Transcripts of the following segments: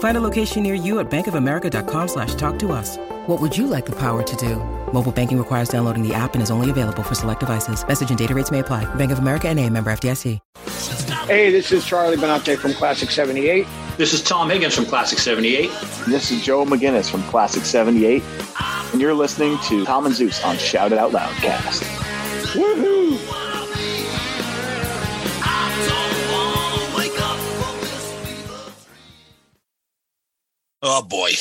Find a location near you at bankofamerica.com slash talk to us. What would you like the power to do? Mobile banking requires downloading the app and is only available for select devices. Message and data rates may apply. Bank of America and a member FDIC. Hey, this is Charlie Benante from Classic 78. This is Tom Higgins from Classic 78. This is Joe McGinnis from Classic 78. And you're listening to Tom and Zeus on Shout It Out Loud cast. Woohoo! Oh boy.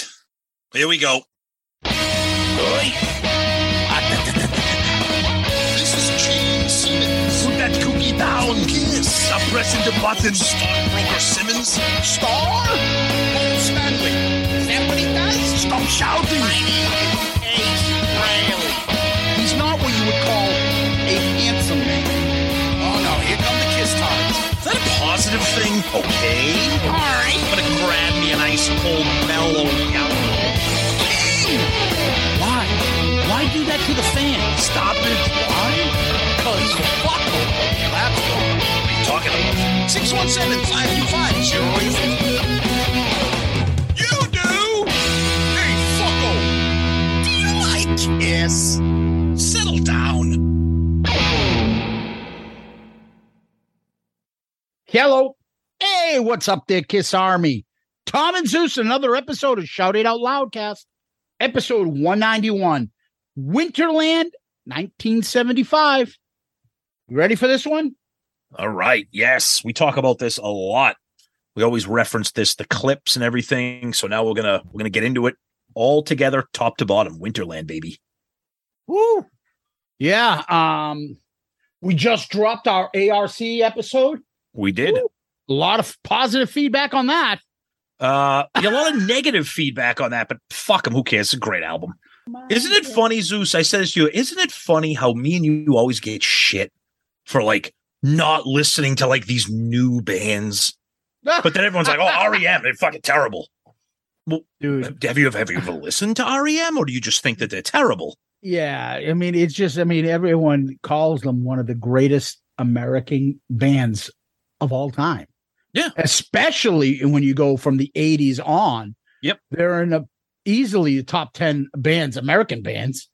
Here we go. This is Gene Simmons. Put that cookie down. Kiss. I'm pressing the button. Stockbroker Simmons. Star? Paul Stanley. Is that what he does? Stop shouting. Ace Frehley. He's not what you would call a handsome man. Oh no, here come the kiss times. Is that a positive thing? Okay. All right. I'm gonna grab me an ice cold mellow yellow. Why? Why do that to the fans? Stop it. Why? Because fuck. That's. What are talking about? 617 525 You do? Hey, fucko. Do you like Kiss? Settle down. Hello. Hey, what's up there, Kiss Army? Tom and Zeus, another episode of Shout It Out Loudcast, episode 191, Winterland, 1975. You ready for this one? All right. Yes. We talk about this a lot. We always reference this, the clips and everything. So now we're gonna we're gonna get into it all together, top to bottom. Winterland, baby. Woo. Yeah. Um, we just dropped our ARC episode. We did. Woo. A lot of positive feedback on that. Uh a lot of negative feedback on that, but fuck them. Who cares? It's a great album. Isn't it funny, Zeus? I said this to you. Isn't it funny how me and you always get shit for like not listening to like these new bands? But then everyone's like, "Oh, REM, they're fucking terrible." Well, Dude. have you ever have you ever listened to REM, or do you just think that they're terrible? Yeah, I mean, it's just, I mean, everyone calls them one of the greatest American bands of all time. Yeah. Especially when you go from the 80s on. Yep. They're in a easily the top 10 bands, American bands.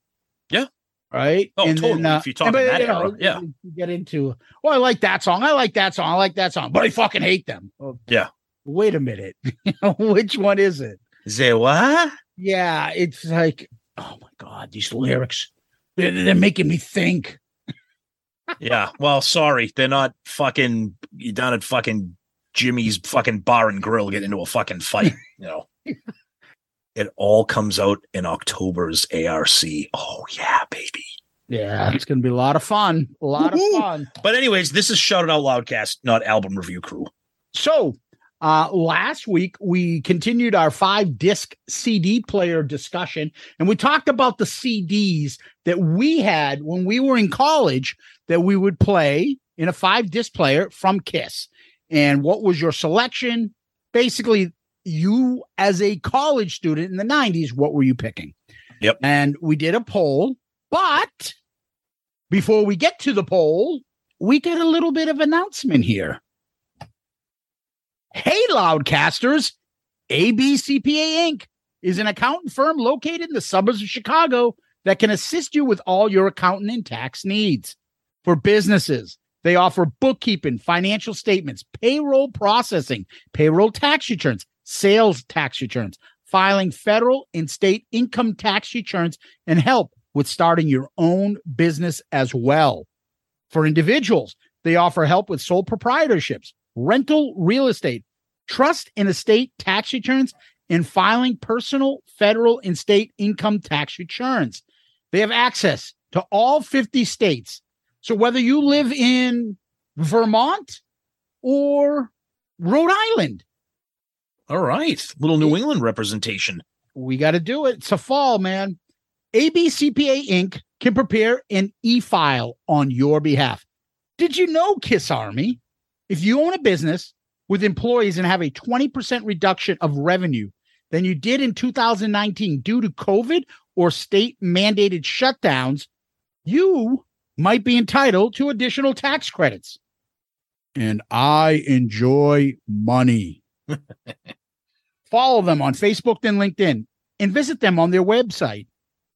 Yeah. Right. Oh, totally. Uh, if you're talking but, that you know, era, yeah. you get into, well, I like that song. I like that song. I like that song, but I fucking hate them. Oh, Yeah. Wait a minute. Which one is it? Say what? Yeah, it's like, oh my god, these lyrics, they're, they're making me think. Yeah. Well, sorry, they're not fucking you down at fucking Jimmy's fucking bar and grill get into a fucking fight. You know. It all comes out in October's ARC. Oh yeah, baby. Yeah, it's gonna be a lot of fun. A lot of Woo-hoo. fun. But anyways, this is Shout It Out Loudcast, not album review crew. So, uh, last week we continued our five disc CD player discussion, and we talked about the CDs that we had when we were in college that we would play in a five disc player from Kiss. And what was your selection? Basically, you as a college student in the 90s, what were you picking? Yep. And we did a poll, but before we get to the poll, we get a little bit of announcement here. Hey, Loudcasters, ABCPA Inc. is an accountant firm located in the suburbs of Chicago that can assist you with all your accounting and tax needs. For businesses, they offer bookkeeping, financial statements, payroll processing, payroll tax returns, sales tax returns, filing federal and state income tax returns, and help with starting your own business as well. For individuals, They offer help with sole proprietorships, rental real estate, trust and estate tax returns, and filing personal, federal, and state income tax returns. They have access to all 50 states. So whether you live in Vermont or Rhode Island, All right. Little New England representation. we got to do it. It's a fall, man. ABCPA Inc. can prepare an e file on your behalf. Did you know, Kiss Army? If you own a business with employees and have a 20% reduction of revenue than you did in 2019 due to COVID or state mandated shutdowns, you might be entitled to additional tax credits. And I enjoy money. Follow them on Facebook and LinkedIn and visit them on their website,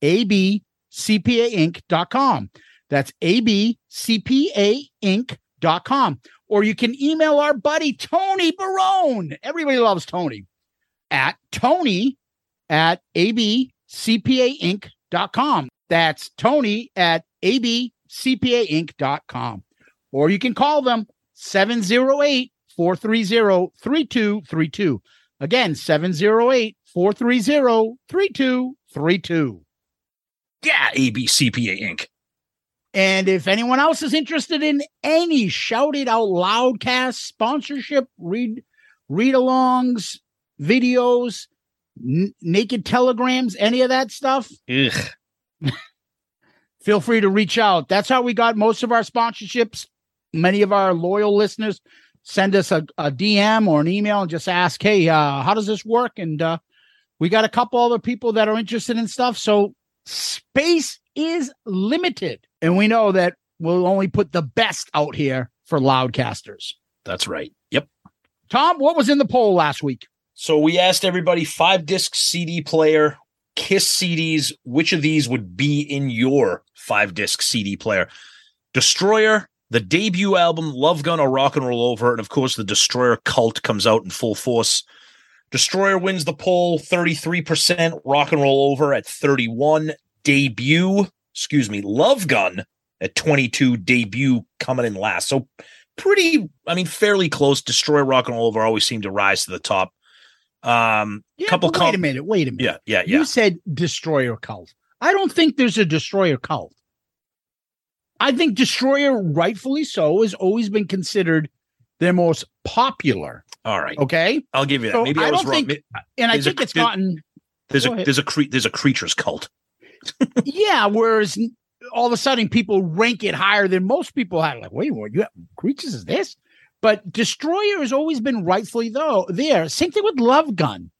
abcpainc.com. That's abcpainc.com. Or you can email our buddy Tony Barone. Everybody loves Tony at Tony at abcpainc.com. That's Tony at abcpainc.com. Or you can call them 708 430 3232. Again, 708 430 3232. Yeah, ABCPA Inc. And if anyone else is interested in any shouted it out loudcast sponsorship, read read alongs, videos, n- naked telegrams, any of that stuff, Ugh. Feel free to reach out. That's how we got most of our sponsorships. Many of our loyal listeners send us a, a DM or an email and just ask, hey, uh, how does this work? And uh, we got a couple other people that are interested in stuff. So space is limited. And we know that we'll only put the best out here for loudcasters. That's right. Yep. Tom, what was in the poll last week? So we asked everybody five disc CD player, Kiss CDs. Which of these would be in your five disc CD player? Destroyer, the debut album, Love Gun or Rock and Roll Over, and of course the Destroyer cult comes out in full force. Destroyer wins the poll 33%, Rock and Roll Over at 31, debut, excuse me, Love Gun at 22, debut coming in last. So pretty, I mean, fairly close. Destroyer Rock and Roll Over always seem to rise to the top. Um, Yeah, couple but wait a minute. Wait a minute. yeah, yeah, yeah. You said destroyer cult. I don't think there's a destroyer cult. I think destroyer, rightfully so, has always been considered their most popular. All right, Okay, I'll give you that. So Maybe I I, was wrong. think- and I There's a- think it's there- gotten There's Go a ahead. there's a cre- there's a creatures cult. yeah. Whereas all of a sudden people rank it higher than most people had. Like, wait, what? You have creatures is this? But destroyer has always been rightfully though there. Same thing with Love Gun,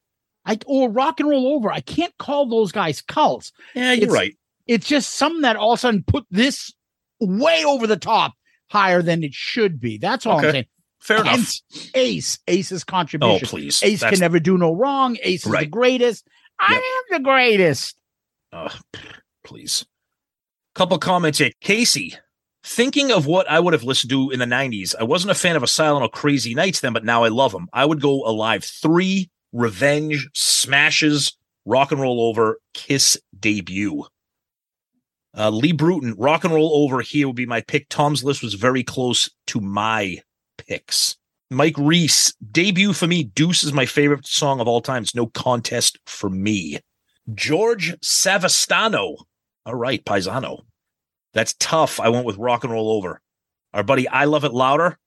I or Rock and Roll Over. I can't call those guys cults. Yeah, you're It's- right. it's just something that all of a sudden put this way over the top higher than it should be. That's all Okay. I'm saying. Fair enough. Ace, Ace's contribution. Oh, please. Ace That's- can never do no wrong. Ace is the greatest. I Yep. am the greatest. Ugh, please. Couple comments here. Casey, thinking of what I would have listened to in the 90s, I wasn't a fan of Asylum or Crazy Nights then, but now I love them. I would go Alive 3, Revenge, Smashes, Rock and Roll Over, Kiss debut. Uh, Lee Bruton, Rock and Roll Over here would be my pick. Tom's list was very close to my picks. Mike Reese, debut for me. Deuce is my favorite song of all time. It's no contest for me. George Savastano. All right, Paisano. That's tough. I went with Rock and Roll Over. Our buddy, I Love It Louder.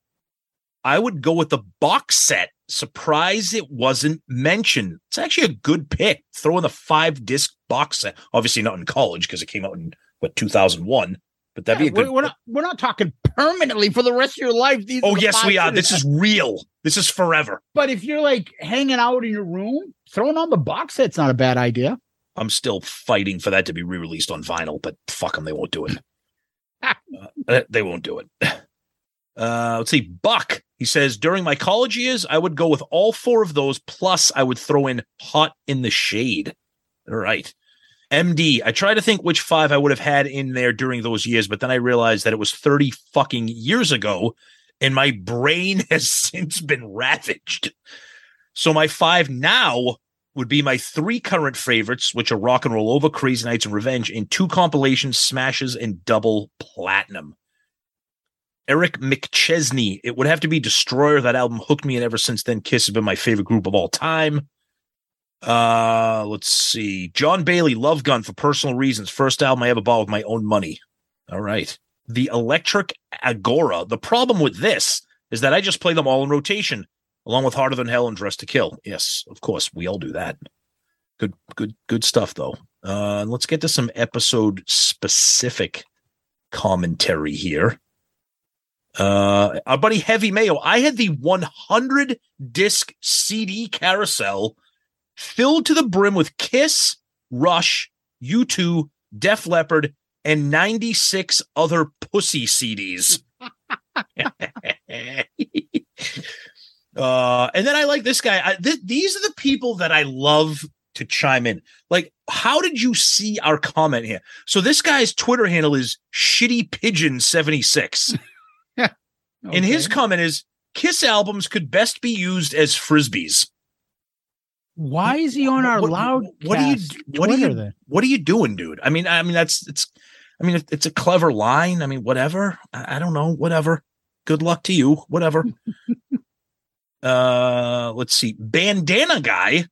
I would go with the box set. Surprise it wasn't mentioned. It's actually a good pick. Throw in the five disc box set. Obviously not in college because it came out in what 2001. But that'd Yeah, be a good. we're, not we're not talking permanently for the rest of your life. These oh are yes, we are. This is real. This is forever. But if you're like hanging out in your room, throwing on the box set's not a bad idea. I'm still fighting for that to be re-released on vinyl, but fuck them, they won't do it. Uh, they won't do it. Uh, let's see. Buck, he says, during my college years, I would go with all four of those, plus I would throw in Hot in the Shade. All right. MD, I try to think which five I would have had in there during those years, but then I realized that it was 30 fucking years ago, and my brain has since been ravaged. So my five now would be my three current favorites, which are Rock and Roll Over, Crazy Nights, and Revenge, in two compilations, Smashes, and Double Platinum. Eric McChesney. It would have to be Destroyer. That album hooked me, and ever since then, Kiss has been my favorite group of all time. Uh, let's see. John Bailey, Love Gun for personal reasons. First album I ever bought with my own money. All right. The Electric Agora. The problem with this is that I just play them all in rotation, along with Hotter Than Hell and Dress to Kill. Yes, of course, we all do that. Good, good, good stuff though. Uh, let's get to some episode specific commentary here. Uh, our buddy Heavy Mayo. I had the 100 disc CD carousel filled to the brim with Kiss, Rush, U2, Def Leppard, and 96 other pussy CDs. uh, and then I like this guy. I, th- these are the people that I love to chime in. Like, how did you see our comment here? So this guy's Twitter handle is shitty pigeon 76. Okay. And his comment is Kiss albums could best be used as frisbees. Why is he on our What- loud? What are you what are you then? what are you doing, dude? I mean, I mean that's it's I mean it's a clever line. I mean, whatever. I, I don't know, whatever. Good luck to you, whatever. uh let's see. Bandana guy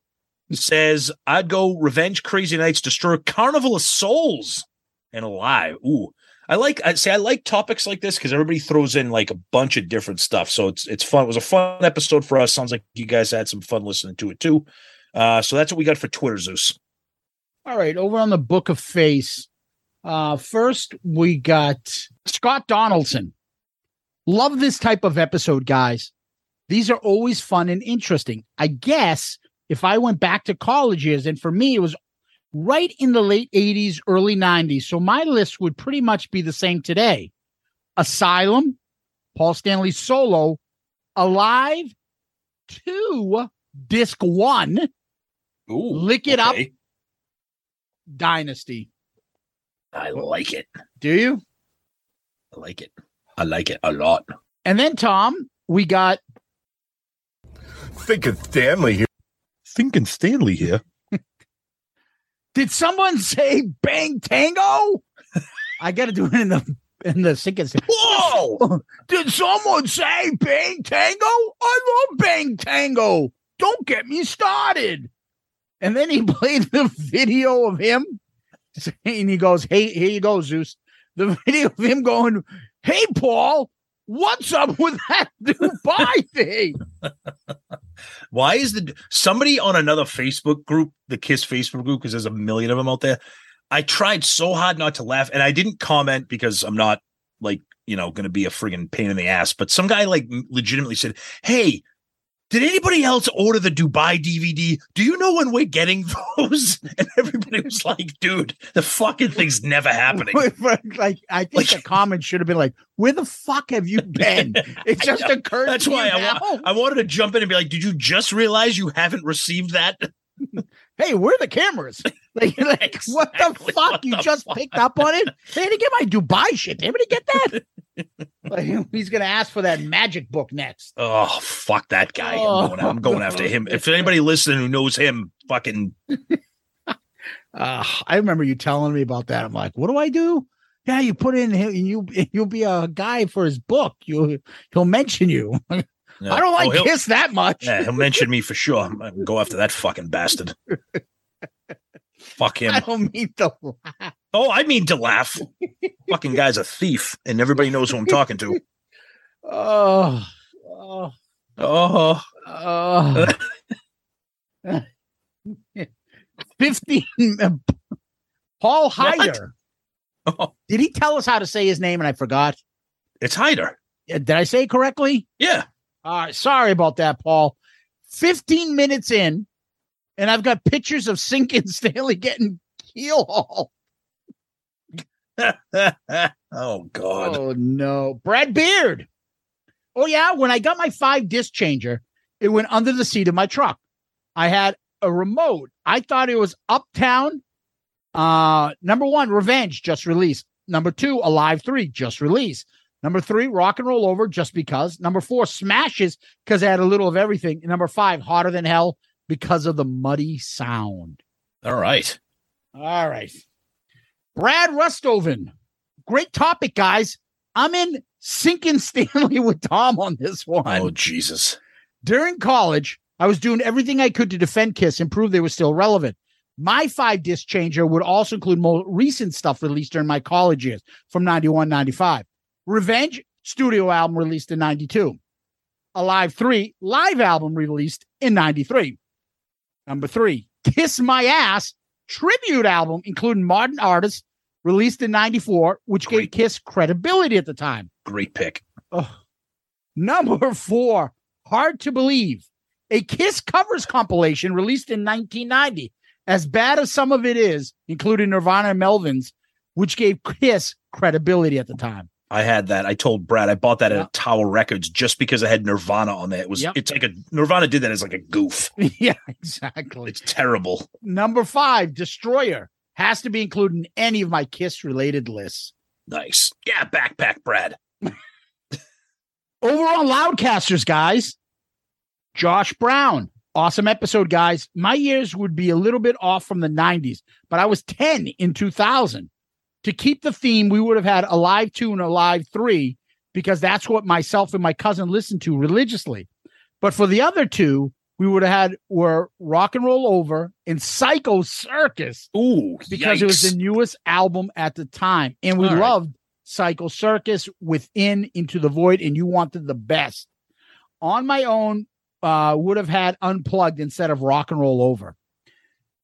says I'd go Revenge Crazy Nights Destroy Carnival of Souls and Alive. Ooh. I like I say I like topics like this because everybody throws in like a bunch of different stuff. So it's it's fun. It was a fun episode for us. Sounds like you guys had some fun listening to it too. Uh, so that's what we got for Twitter, Zeus. All right, over on the Book of Face. Uh, first, we got Scott Donaldson. Love this type of episode, guys. These are always fun and interesting. I guess if I went back to college years, and for me, it was right in the late 80s, early 90s. So my list would pretty much be the same today Asylum, Paul Stanley solo, Alive, two, disc one, Ooh, Lick It Up. Dynasty. I like it. Do you? I like it. I like it a lot. And then Tom, we got Thinking Stanley here. Thinking Stanley here. did someone say bang tango? I gotta do it in the in the sync and Whoa! Did someone say bang tango? I love bang tango. Don't get me started. And then he played the video of him saying he goes, Hey, here you go, Zeus. The video of him going, Hey Paul, what's up with that Dubai thing? Why is the somebody on another Facebook group, the Kiss Facebook group, because there's a million of them out there? I tried so hard not to laugh, and I didn't comment because I'm not like you know going to be a friggin' pain in the ass. But some guy like legitimately said, "Hey, did anybody else order the Dubai DVD? Do you know when we're getting those?" And everybody was like, "Dude, the fucking thing's never happening." like I think the comment should have been like, "Where the fuck have you been?" It just occurred. That's to why I, wa- I wanted to jump in and be like, "Did you just realize you haven't received that?" hey, where are the cameras? Like, like what the fuck? What you the just fuck? picked up on it? They didn't get my Dubai shit. Did anybody get that? He's gonna ask for that magic book next. Oh fuck that guy! Oh. I'm, going, I'm going after him. If anybody listening who knows him, fucking Uh, I remember you telling me about that. I'm like, what do I do? Yeah, you put in him, you you'll be a guy for his book. You he'll mention you. I don't like Oh, Kiss that much. Yeah, he'll mention me for sure. I'm go after that fucking bastard. Fuck him. I don't mean to laugh. Oh, I mean to laugh. Fucking guy's a thief, and everybody knows who I'm talking to. Oh, oh, Oh, oh. 15 Paul Hyder. oh, Did he tell us how to say his name and I forgot? it's Hyder. Uh, Did I say it correctly? Yeah. All right, sorry about that, Paul. 15 minutes in, and I've got pictures of Sinkin Stanley getting keel hauled. oh God. Oh no. Brad Beard. Oh yeah, when I got my five disc changer, it went under the seat of my truck. I had a remote. I thought it was Uptown. Uh number 1 Revenge just released. Number 2 Alive 3 just released. Number 3 Rock and Roll Over just because. Number 4 Smashes cuz I had a little of everything. And number 5 Hotter Than Hell because of the muddy sound. All right. All right. Brad Rustoven. Great topic, guys. I'm in sinking Stanley with Tom on this one. Oh Jesus. During college, I was doing everything I could to defend Kiss and prove they were still relevant. My five disc changer would also include more recent stuff released during my college years from 91, 95. Revenge, studio album released in 92. Alive 3, live album released in 93. Number three, Kiss My Ass, tribute album, including modern artists, released in 94, which gave Kiss credibility at the time. Great pick. Number four, Hard to Believe, a Kiss covers compilation released in 1990. As bad as some of it is, including Nirvana and Melvins, which gave Kiss credibility at the time. I had that. I told Brad I bought that Yeah. at Tower Records just because I had Nirvana on there. It was Yep. it's like a Nirvana did that as like a goof. yeah, exactly. It's terrible. Number five, Destroyer, has to be included in any of my Kiss related lists. Nice. Yeah, backpack Brad. Over on Loudcasters, guys, Josh Brown. Awesome episode, guys. My years would be a little bit off from the 90s, but I was 10 in 2000. To keep the theme, we would have had Alive 2 and Alive 3 because that's what myself and my cousin listened to religiously. But for the other two, we would have had were Rock and Roll Over and Psycho Circus Ooh, because it was the newest album at the time. And we All right. loved Psycho Circus within Into the Void, and you wanted the best. On my own, uh, would have had unplugged instead of rock and roll over.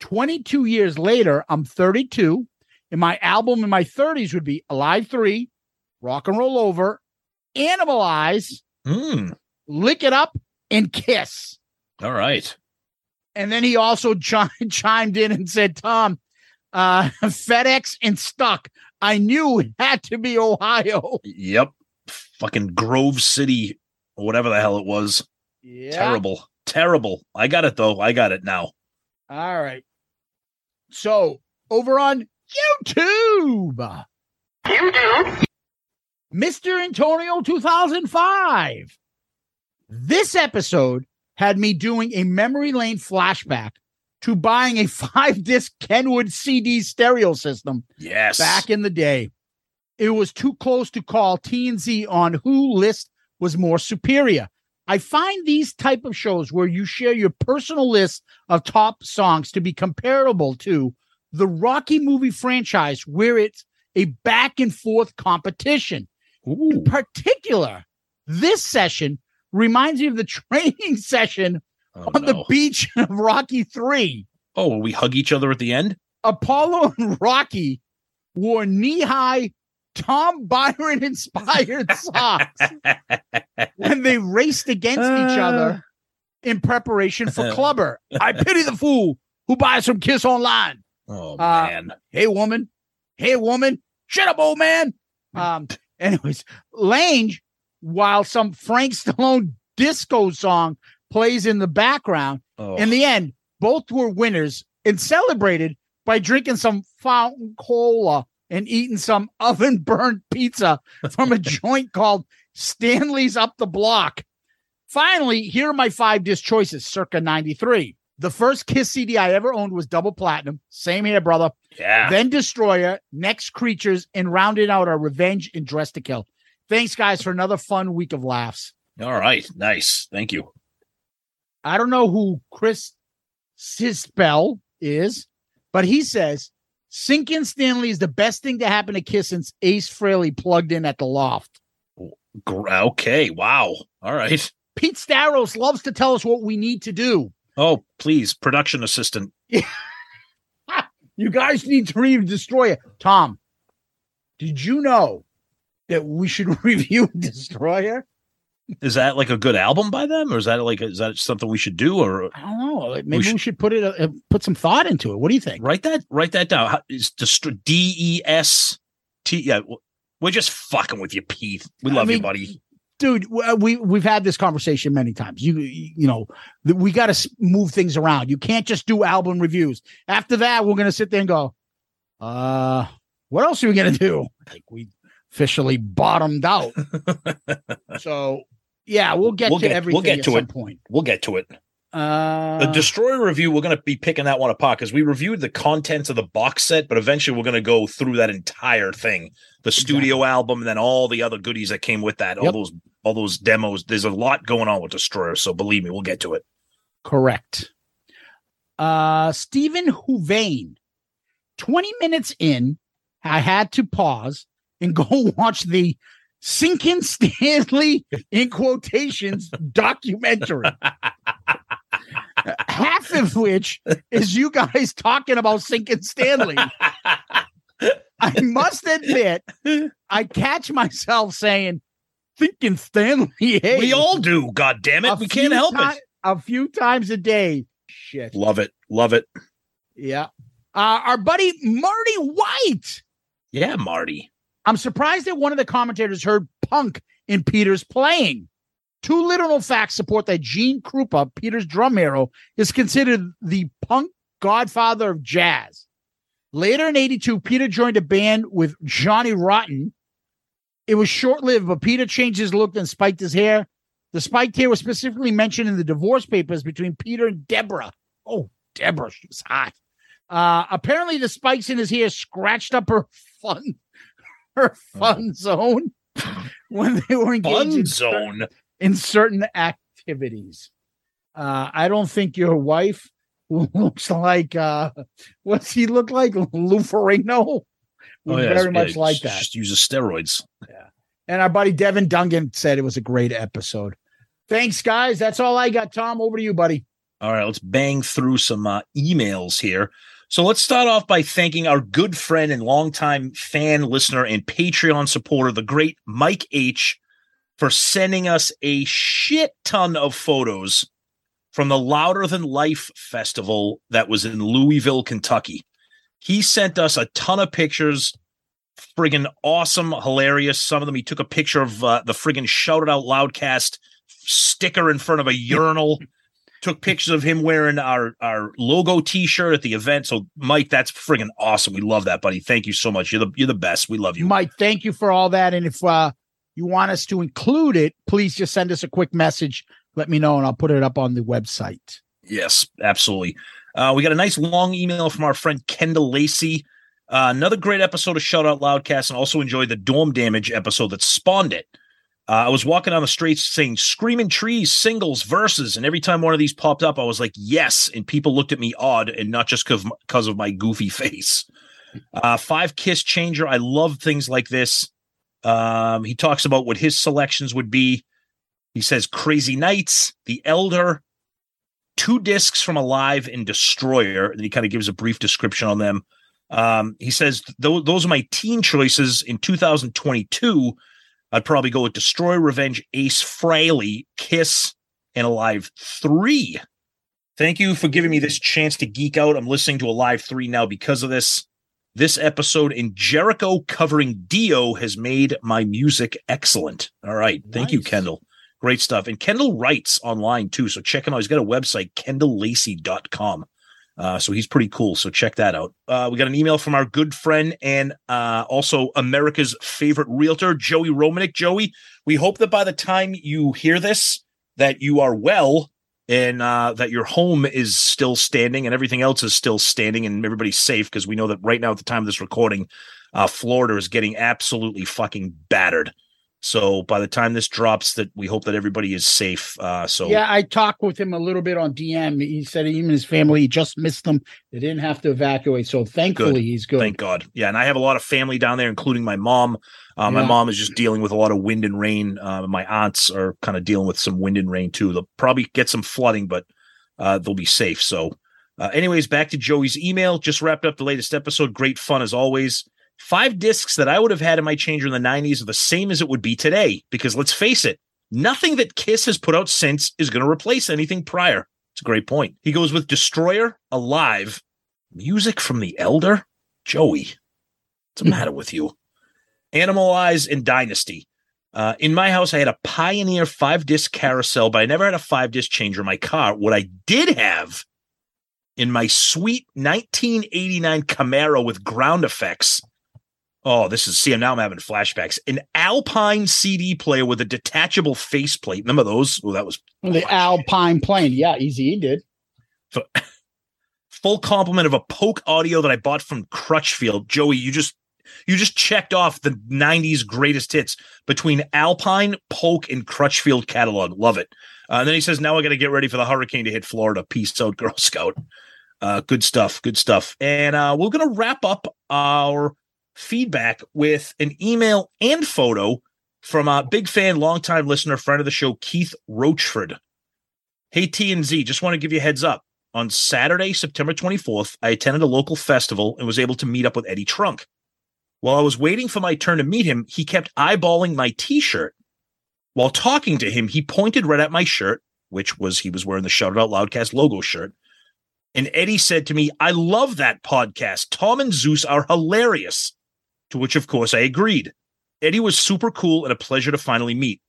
22 years later, I'm 32, and my album in my 30s would be Alive 3, Rock and Roll Over, Animalize, Mm, Lick It Up, and Kiss. all right. And then he also chi- chimed in and said, Tom, uh, FedEx and stuck. I knew it had to be Ohio. Yep. Fucking Grove City or whatever the hell it was. Yeah. Terrible. Terrible. I got it though. I got it now. All right. So over on YouTube, YouTube. Mr. Antonio 2005. This episode had me doing a memory lane flashback to buying a five disc Kenwood CD stereo system Yes. back in the day. It was too close to call T and Z on who list was more superior. I find these type of shows where you share your personal list of top songs to be comparable to the Rocky movie franchise where it's a back and forth competition. In particular, this session reminds me of the training session Oh, on the beach of Rocky 3. Oh, will we hug each other at the end? Apollo and Rocky wore knee high Tom Byron inspired socks when they raced against each ah. other in preparation for Clubber. I pity the fool who buys from Kiss Online. Oh Uh, man. Hey, woman. Hey, woman. Shut up, old man. Um, anyways, Lang, while some Frank Stallone disco song plays in the background, Oh. in the end, both were winners and celebrated by drinking some fountain cola and eating some oven burnt pizza from a joint called Stanley's Up the Block. Finally, here are my five disc choices circa 93. The first Kiss CD I ever owned was double platinum. Same here, brother. yeah. Then Destroyer, Next Creatures, and rounded out our Revenge and Dress to Kill. Thanks, guys, for another fun week of laughs. All right. Nice. Thank you. I don't know who Chris Sispel is, but he says Sinkin Stanley is the best thing to happen to Kiss since Ace Frehley plugged in at the loft. Okay. Wow. All right. Pete Staros loves to tell us what we need to do. Oh, please, production assistant. You guys need to read Destroyer. Tom, did you know that we should review Destroyer? Is that like a good album by them, or is that like is that something we should do, or I don't know. Like, Maybe we should- should, put it, uh, put some thought into it. What do you think? write that write that down? How, is D E S T? Yeah, we're just fucking with you, Pete. We I love you, buddy. Dude uh, we we've had this conversation many times. You you know we got to move things around. You can't just do album reviews. After that we're going to sit there and go uh what else are we going to do? Like we officially bottomed out. So yeah we'll get We'll to get- everything we'll get at to some it. point. We'll get to it. Uh, The Destroyer review, we're going to be picking that one apart because we reviewed the contents of the box set, but eventually we're going to go through that entire thing, the studio album, and then all the other goodies that came with that, all those all those demos. There's a lot going on with Destroyer, so believe me, we'll get to it. Correct. Uh Stephen Huvane. 20 minutes in, I had to pause and go watch the Sinkin Stanley in quotations documentary. Half of which is you guys talking about Sinkin Stanley. I must admit, I catch myself saying, thinking Stanley. Hey, we all do. God damn it, we can't help ti- it. A few times a day. Shit. Love it, love it. Yeah. Uh, our buddy Marty White. Yeah, Marty. I'm surprised that one of the commentators heard punk in Peter's playing. Two literal facts support that Gene Krupa, Peter's drum hero, is considered the punk godfather of jazz. Later in 82, Peter joined a band with Johnny Rotten. It was short lived, but Peter changed his look and spiked his hair. The spiked hair was specifically mentioned in the divorce papers between Peter and Deborah. Oh, Deborah, she was hot. Uh, apparently, the spikes in his hair scratched up her fun, her fun zone when they were engaged Fun in zone. In certain activities. Uh, I don't think your wife looks like uh, what's he look like? Lou Ferrigno would yeah, very yeah, much like that. Just uses steroids. Yeah. And our buddy Devin Dungan said it was a great episode. Thanks, guys. That's all I got. Tom, over to you, buddy. All right, let's bang through some uh, emails here. So let's start off by thanking our good friend and longtime fan, listener, and Patreon supporter, the great Mike H, for sending us a shit ton of photos from the Louder Than Life festival that was in Louisville, Kentucky. He sent us a ton of pictures, friggin' awesome, hilarious. Some of them he took a picture of uh, the friggin' shouted out loudcast sticker in front of a urinal took pictures of him wearing our our logo t-shirt at the event so mike that's friggin' awesome we love that buddy thank you so much you're the you're the best we love you Mike, thank you for all that. And if uh, you want us to include it, please just send us a quick message. Let me know, and I'll put it up on the website. yes absolutely uh, we got a nice long email from our friend kendall lacey uh, another great episode of shout out loudcast and also enjoyed the dorm damage episode that spawned it uh, I was walking down the streets saying "Screaming Trees" singles verses, and every time one of these popped up, I was like, "Yes!" And people looked at me odd, and not just because of my goofy face. Uh, five Kiss Changer. I love things like this. Um, he talks about what his selections would be. He says Crazy Nights, The Elder, two discs from Alive and Destroyer. And he kind of gives a brief description on them. Um, he says "Tho- those are my teen choices in 2022. I'd probably go with Destroy, Revenge, Ace Frehley, Kiss, and Alive 3. Thank you for giving me this chance to geek out. I'm listening to Alive 3 now because of this. This episode in Jericho covering Dio has made my music excellent. All right. Thank you, Kendall. Great stuff. And Kendall writes online too. So check him out. He's got a website, kendalllacy.com. Uh, so he's pretty cool. So check that out. Uh, we got an email from our good friend and uh, also America's favorite realtor, Joey Romanek. Joey, we hope that by the time you hear this, that you are well and uh, that your home is still standing and everything else is still standing and everybody's safe because we know that right now at the time of this recording, uh, Florida is getting absolutely fucking battered. So by the time this drops, that we hope that everybody is safe. Uh, so Yeah, I talked with him a little bit on DM. He said and his family just missed them. They didn't have to evacuate, so thankfully Good. he's good. Thank God. Yeah, and I have a lot of family down there, including my mom. Uh, My Yeah. mom is just dealing with a lot of wind and rain. Uh, my aunts are kind of dealing with some wind and rain too. They'll probably get some flooding, but uh, they'll be safe. So, uh, anyways, back to Joey's email. Just wrapped up the latest episode. Great fun as always. Five discs that I would have had in my changer in the 90s are the same as it would be today. Because let's face it, nothing that Kiss has put out since is going to replace anything prior. It's a great point. He goes with Destroyer, Alive, music from The Elder. Joey, what's the matter with you? Animalize and Dynasty. Uh, in my house, I had a Pioneer five disc carousel, but I never had a five disc changer in my car. What I did have in my sweet 1989 Camaro with ground effects. Oh, this is see. Now I'm having flashbacks. An Alpine CD player with a detachable faceplate. Remember those? Oh, that was the Alpine plane. Yeah, Easy did. So, full complement of a Polk audio that I bought from Crutchfield. Joey, you just you just checked off the 90s greatest hits between Alpine, Polk, and Crutchfield catalog. Love it. Uh, and then he says, Now I got to get ready for the hurricane to hit Florida. Peace out, Girl Scout. Uh, good stuff. Good stuff. And uh, we're going to wrap up our feedback with an email and photo from a big fan, longtime listener, friend of the show, Keith Roachford. Hey, T and Z, just want to give you a heads up. On Saturday, September 24th, I attended a local festival and was able to meet up with Eddie Trunk. While I was waiting for my turn to meet him, he kept eyeballing my t shirt. While talking to him, he pointed right at my shirt, which was he was wearing the Shout Out Loudcast logo shirt. And Eddie said to me, I love that podcast. Tom and Zeus are hilarious. To which, of course, I agreed. Eddie was super cool and a pleasure to finally meet.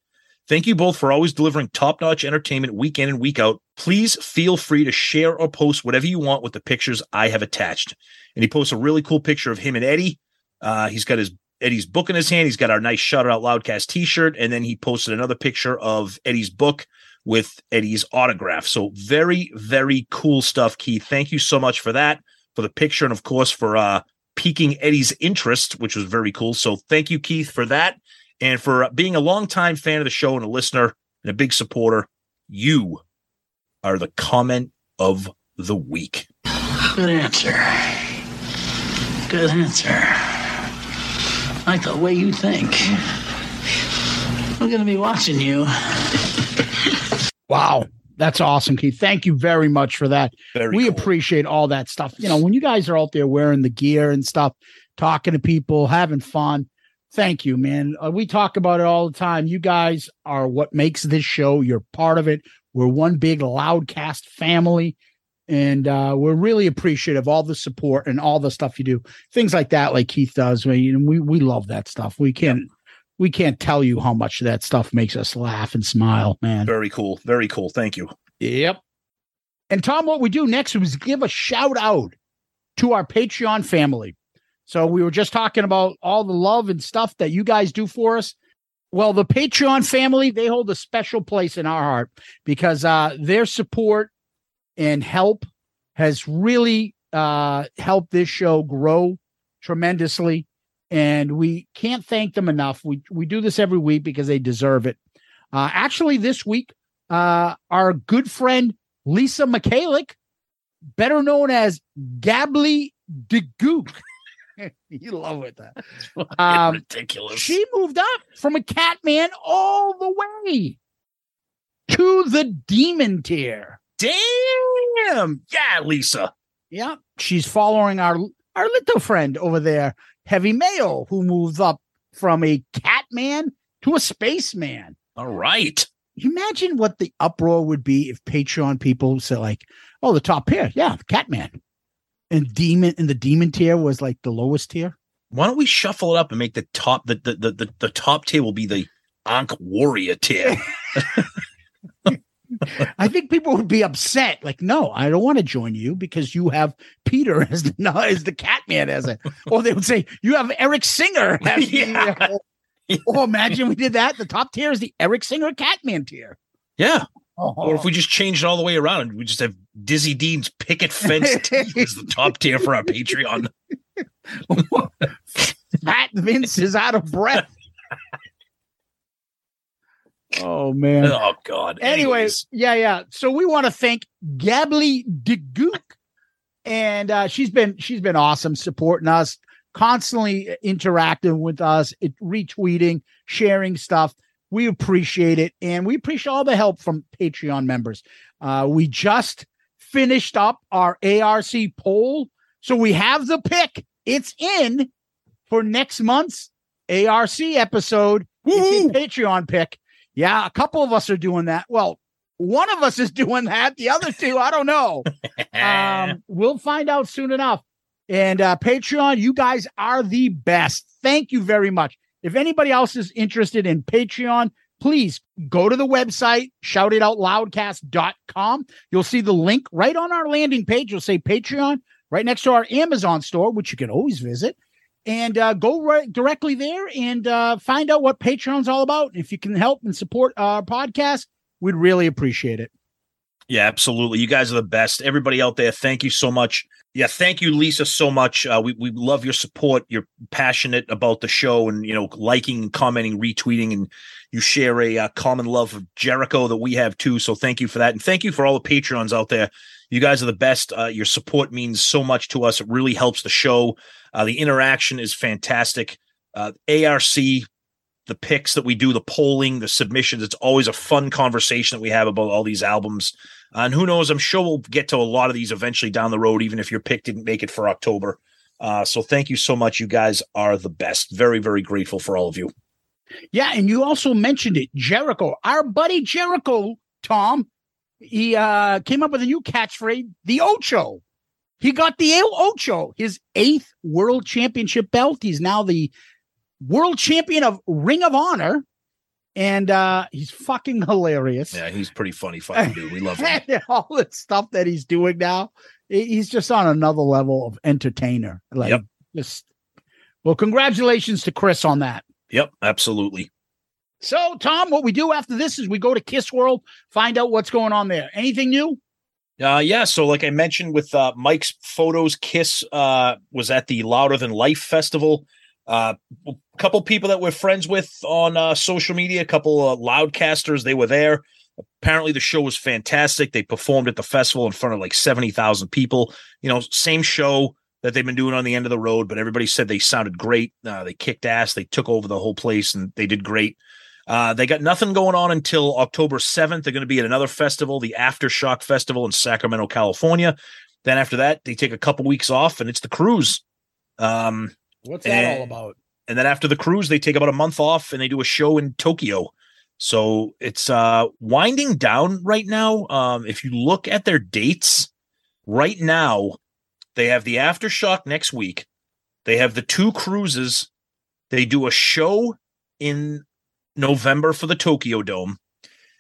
Thank you both for always delivering top notch entertainment week in and week out. Please feel free to share or post whatever you want with the pictures I have attached. And he posts a really cool picture of him and Eddie. Uh, he's got his Eddie's book in his hand. He's got our nice Shout Out Loudcast t shirt. And then he posted another picture of Eddie's book with Eddie's autograph. So very, very cool stuff, Keith. Thank you so much for that, for the picture, and of course for uh, piquing Eddie's interest, which was very cool. So thank you, Keith, for that and for being a longtime fan of the show and a listener and a big supporter. You are the comment of the week. Good answer. Good answer. I like the way you think. I'm going to be watching you. Wow. That's awesome, Keith. Thank you very much for that. Very we cool. appreciate all that stuff. You know, when you guys are out there wearing the gear and stuff, talking to people, having fun, thank you, man. Uh, we talk about it all the time. You guys are what makes this show. You're part of it. We're one big Loudcast family. And uh, we're really appreciative of all the support and all the stuff you do. Things like that, like Keith does. We we, we love that stuff. We can't we can't tell you how much that stuff makes us laugh and smile, man. Very cool. Very cool. Thank you. Yep. And Tom, what we do next is give a shout out to our Patreon family. So we were just talking about all the love and stuff that you guys do for us. Well, the Patreon family, they hold a special place in our heart because uh, their support and help has really uh, helped this show grow tremendously. And we can't thank them enough. We we do this every week because they deserve it. Uh, actually, this week, uh, our good friend Lisa McKalick, better known as Gably DeGook. you love it. That. Um, ridiculous. She moved up from a cat man all the way to the demon tier. Damn. Yeah, Lisa. Yeah. She's following our our little friend over there, Heavy Mayo, who moved up from a cat man to a spaceman. All right. Imagine what the uproar would be if Patreon people said like, "Oh, the top tier, yeah, Catman," and demon and the demon tier was like the lowest tier. Why don't we shuffle it up and make the top the the the, the, the top tier will be the Ankh Warrior tier. I think people would be upset. Like, no, I don't want to join you because you have Peter as the as the Catman as it, or they would say you have Eric Singer. Yeah. the, uh, oh, imagine we did that. The top tier is the Eric Singer Catman tier. yeah. Oh, Or if we just change it all the way around and we just have Dizzy Dean's picket fence as the top tier for our Patreon. Fat Vince is out of breath. Oh man. Oh God. Anyway, Anyways, yeah, yeah. So we want to thank Gably DeGook. And uh, she's been she's been awesome supporting us, constantly interacting with us, it, retweeting, sharing stuff. We appreciate it, and we appreciate all the help from Patreon members. Uh, we just finished up our ARC poll, so we have the pick. It's in for next month's ARC episode. It's a Patreon pick. Yeah, a couple of us are doing that. Well, one of us is doing that. The other two, I don't know. um, we'll find out soon enough. And uh, Patreon, you guys are the best. Thank you very much. If anybody else is interested in Patreon, please go to the website, shoutitoutloudcast.com. You'll see the link right on our landing page. You'll say Patreon right next to our Amazon store, which you can always visit. And uh, go right directly there and uh, find out what Patreon's all about. If you can help and support our podcast, we'd really appreciate it. Yeah, absolutely. You guys are the best. Everybody out there, thank you so much. Yeah, thank you, Lisa, so much. Uh, we we love your support. You're passionate about the show, and you know, liking, commenting, retweeting, and you share a uh, common love of Jericho that we have too. So thank you for that, and thank you for all the Patreons out there. You guys are the best. Uh, your support means so much to us. It really helps the show. Uh, the interaction is fantastic. Uh, ARC, the picks that we do, the polling, the submissions. It's always a fun conversation that we have about all these albums. and who knows? I'm sure we'll get to a lot of these eventually down the road, even if your pick didn't make it for October. Uh, so thank you so much. You guys are the best. Very, very grateful for all of you. Yeah, and you also mentioned it, Jericho, our buddy Jericho, Tom. He uh, came up with a new catchphrase, the Ocho. He got the Ocho, his eighth world championship belt. He's now the world champion of Ring of Honor. And uh, he's fucking hilarious. Yeah, he's pretty funny fucking dude. We love him. All the stuff that he's doing now, he's just on another level of entertainer. Like, Yep. just well, congratulations to Chris on that. Yep, absolutely. So, Tom, what we do after this is we go to Kiss World, find out what's going on there. Anything new? Uh, yeah. So, like I mentioned with uh, Mike's photos, Kiss uh, was at the Louder Than Life festival. Uh, a couple people that we're friends with on uh, social media, a couple of loudcasters, they were there. Apparently, the show was fantastic. They performed at the festival in front of like 70,000 people. You know, same show that they've been doing on the end of the road, but everybody said they sounded great. Uh, they kicked ass. They took over the whole place and they did great. Uh, they got nothing going on until October 7th. They're going to be at another festival, the Aftershock Festival in Sacramento, California. Then after that, they take a couple weeks off and it's the cruise. Um, What's that And- all about? and then after the cruise, they take about a month off and they do a show in Tokyo. So it's uh winding down right now. Um, if you look at their dates right now, they have the aftershock next week. They have the two cruises. They do a show in November for the Tokyo Dome.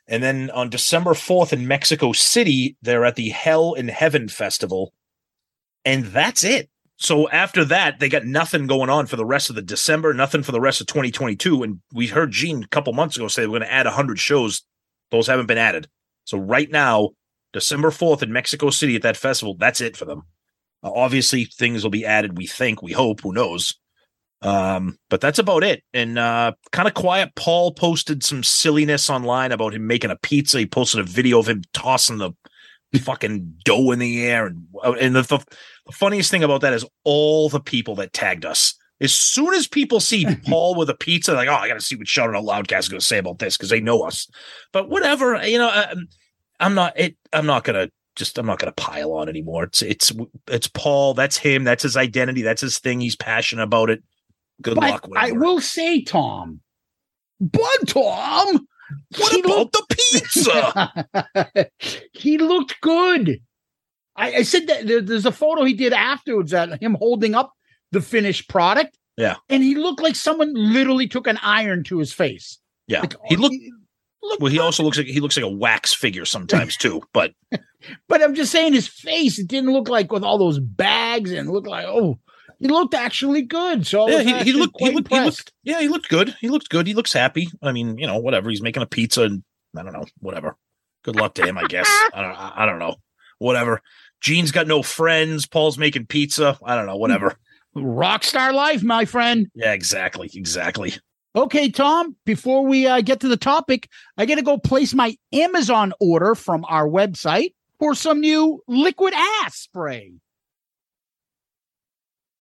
And then on December 4th in Mexico City, they're at the Hell in Heaven Festival. And that's it. So after that, they got nothing going on for the rest of the December, nothing for the rest of 2022. And we heard Gene a couple months ago say we're going to add 100 shows. Those haven't been added. So right now, December 4th in Mexico City at that festival, that's it for them. Obviously, things will be added, we think, we hope, who knows. Um, but that's about it. And uh kind of quiet. Paul posted some silliness online about him making a pizza. He posted a video of him tossing the fucking dough in the air. And and the, the, the funniest thing about that is all the people that tagged us. As soon as people see Paul with a pizza, like, oh, I got to see what Shout Out Loudcast is going to say about this because they know us. But whatever, you know, I, I'm not. It. I'm not gonna just. I'm not gonna pile on anymore. It's. It's. It's Paul. That's him. That's his identity. That's his thing. He's passionate about it. Good But luck. I will say, Tom, but Tom, What he about the pizza? he looked good. I, I said that there- there's a photo he did afterwards that him holding up the finished product. Yeah. And he looked like someone literally took an iron to his face. yeah, Like, he looked. looked Well, he also looks like he looks like a wax figure sometimes too. But But I'm just saying his face, it didn't look like with all those bags and look like, oh, he looked actually good. So yeah, he, he looked. He quite looked. He looked. Yeah, he looked good. He looked good. He looks happy. I mean, you know, whatever. He's making a pizza, and I don't know. Whatever. Good luck to him. I guess. I don't. I I don't know. Whatever. Gene's got no friends. Paul's making pizza. I don't know. Whatever. Rock star life, my friend. Yeah, exactly. Exactly. Okay, Tom, before we uh, get to the topic, I got to go place my Amazon order from our website for some new liquid ass spray.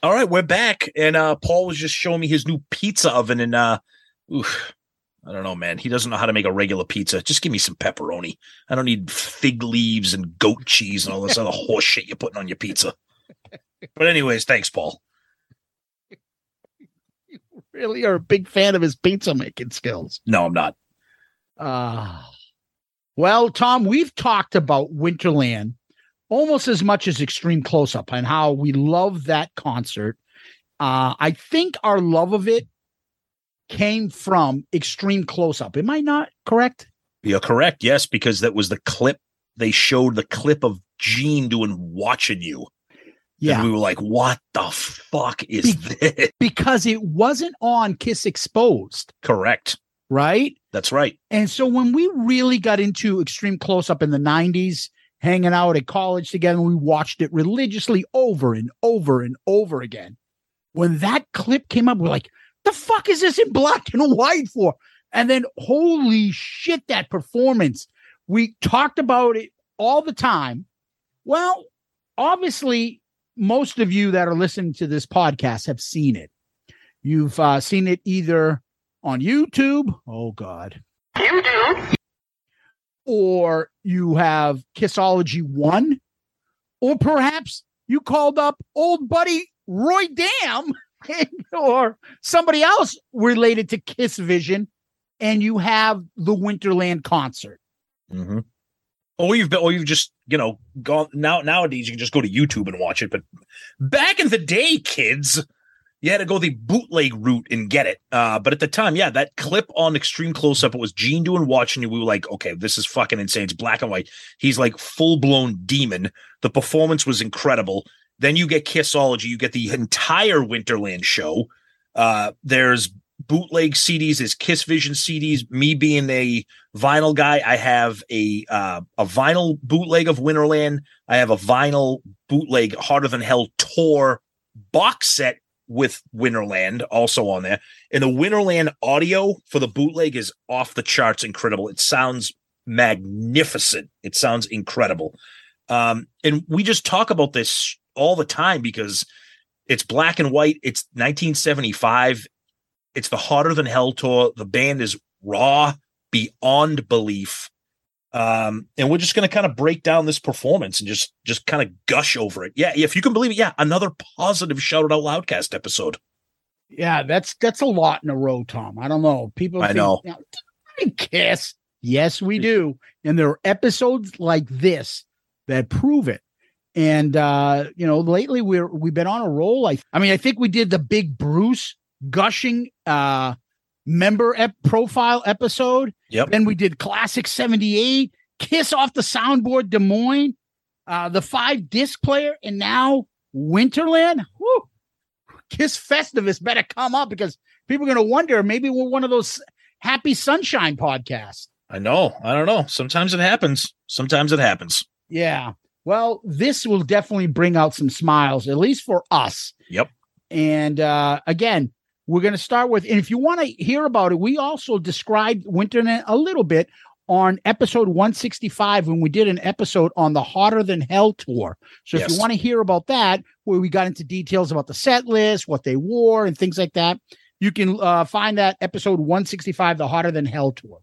All right, we're back, and uh Paul was just showing me his new pizza oven, and uh, oof, I don't know, man. He doesn't know how to make a regular pizza. Just give me some pepperoni. I don't need fig leaves and goat cheese and all this other horse shit you're putting on your pizza. But anyways, thanks, Paul. You really are a big fan of his pizza making skills. No, I'm not. Uh well, Tom, we've talked about Winterland almost as much as Extreme Close Up and how we love that concert. Uh, I think our love of it came from Extreme Close Up. Am I not correct? You're correct. Yes, because that was the clip they showed the clip of Gene doing "Watching You." Yeah, and we were like, "What the fuck is Be- this?" because it wasn't on Kiss Exposed, Correct. right? That's right. And so when we really got into Extreme Close Up in the 90s, hanging out at college together, we watched it religiously over and over and over again. When that clip came up, we're like, the fuck is this in black and white for? And then, holy shit, that performance. We talked about it all the time. Well, obviously, most of you that are listening to this podcast have seen it. You've uh, seen it either on YouTube. Oh, God. Or you have Kissology 1. Or perhaps you called up old buddy Roy Dam or somebody else related to Kiss Vision, and you have the Winterland concert. Mm-hmm. Or you've been, or you've just you know gone now. Nowadays, you can just go to YouTube and watch it. But back in the day, kids, you had to go the bootleg route and get it. Uh, but at the time, yeah, that clip on Extreme Close Up, it was Gene doing watching you. We were like, okay, this is fucking insane. It's black and white. He's like full blown demon. The performance was incredible. Then you get Kissology. You get the entire Winterland show. Uh, there's bootleg CDs. There's Kiss Vision CDs. Me being a vinyl guy, I have a uh, a vinyl bootleg of Winterland. I have a vinyl bootleg Hotter Than Hell tour box set with Winterland also on there. And the Winterland audio for the bootleg is off the charts incredible. It sounds magnificent. It sounds incredible. Um, and we just talk about this all the time because it's black and white. It's 1975. It's the Hotter Than Hell tour. The band is raw beyond belief. Um, and we're just going to kind of break down this performance and just just kind of gush over it. Yeah, if you can believe it, yeah, another positive shout out loudcast episode. Yeah, that's that's a lot in a row, Tom. I don't know. People, I think, know. "Yeah, I Kiss. Yes, we do, and there are episodes like this that prove it. And uh, you know, lately we're we've been on a roll. I, I mean, I think we did the big Bruce gushing uh member ep- profile episode. Yep. Then we did Classic 78, Kiss off the soundboard Des Moines, uh, the five disc player, and now Winterland. Woo! Kiss Festivus better come up because people are going to wonder maybe we're one of those happy sunshine podcasts. I know. I don't know. Sometimes it happens. Sometimes it happens. Yeah. Well, this will definitely bring out some smiles, at least for us. Yep. And uh, again, we're going to start with, and if you want to hear about it, we also described Winterland a little bit on episode 165 when we did an episode on the Hotter Than Hell tour. So if you want to hear about that, where we got into details about the set list, what they wore, and things like that, You can uh, find that episode 165, the Hotter Than Hell tour.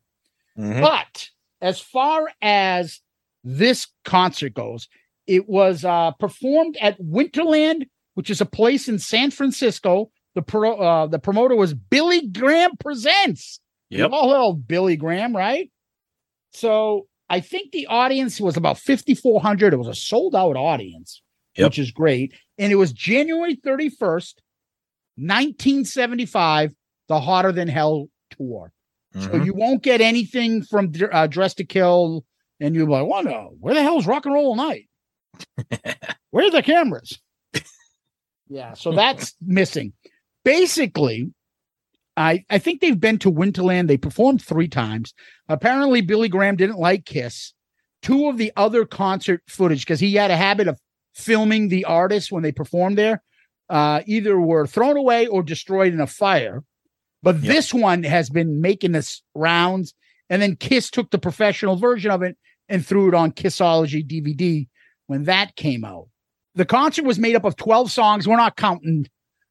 Mhm. But as far as this concert goes, it was uh, performed at Winterland, which is a place in San Francisco. The pro, uh, the promoter was Billy Graham Presents. Yep. You've all of Billy Graham, right? So I think the audience was about 5,400. It was a sold out audience, Yep. which is great. And it was January 31st, 1975, the Hotter Than Hell tour. So Mhm. you won't get anything from uh, Dress to Kill, and you're like, "What? the- Where the hell is Rock and Roll All Night? Where are the cameras?" yeah, so that's missing. Basically, I I think they've been to Winterland. They performed three times. Apparently, Billy Graham didn't like Kiss. Two of the other concert footage, because he had a habit of filming the artists when they performed there, uh, either were thrown away or destroyed in a fire. But this one has been making this rounds, and then Kiss took the professional version of it and threw it on Kissology DVD when that came out. The concert was made up of 12 songs. We're not counting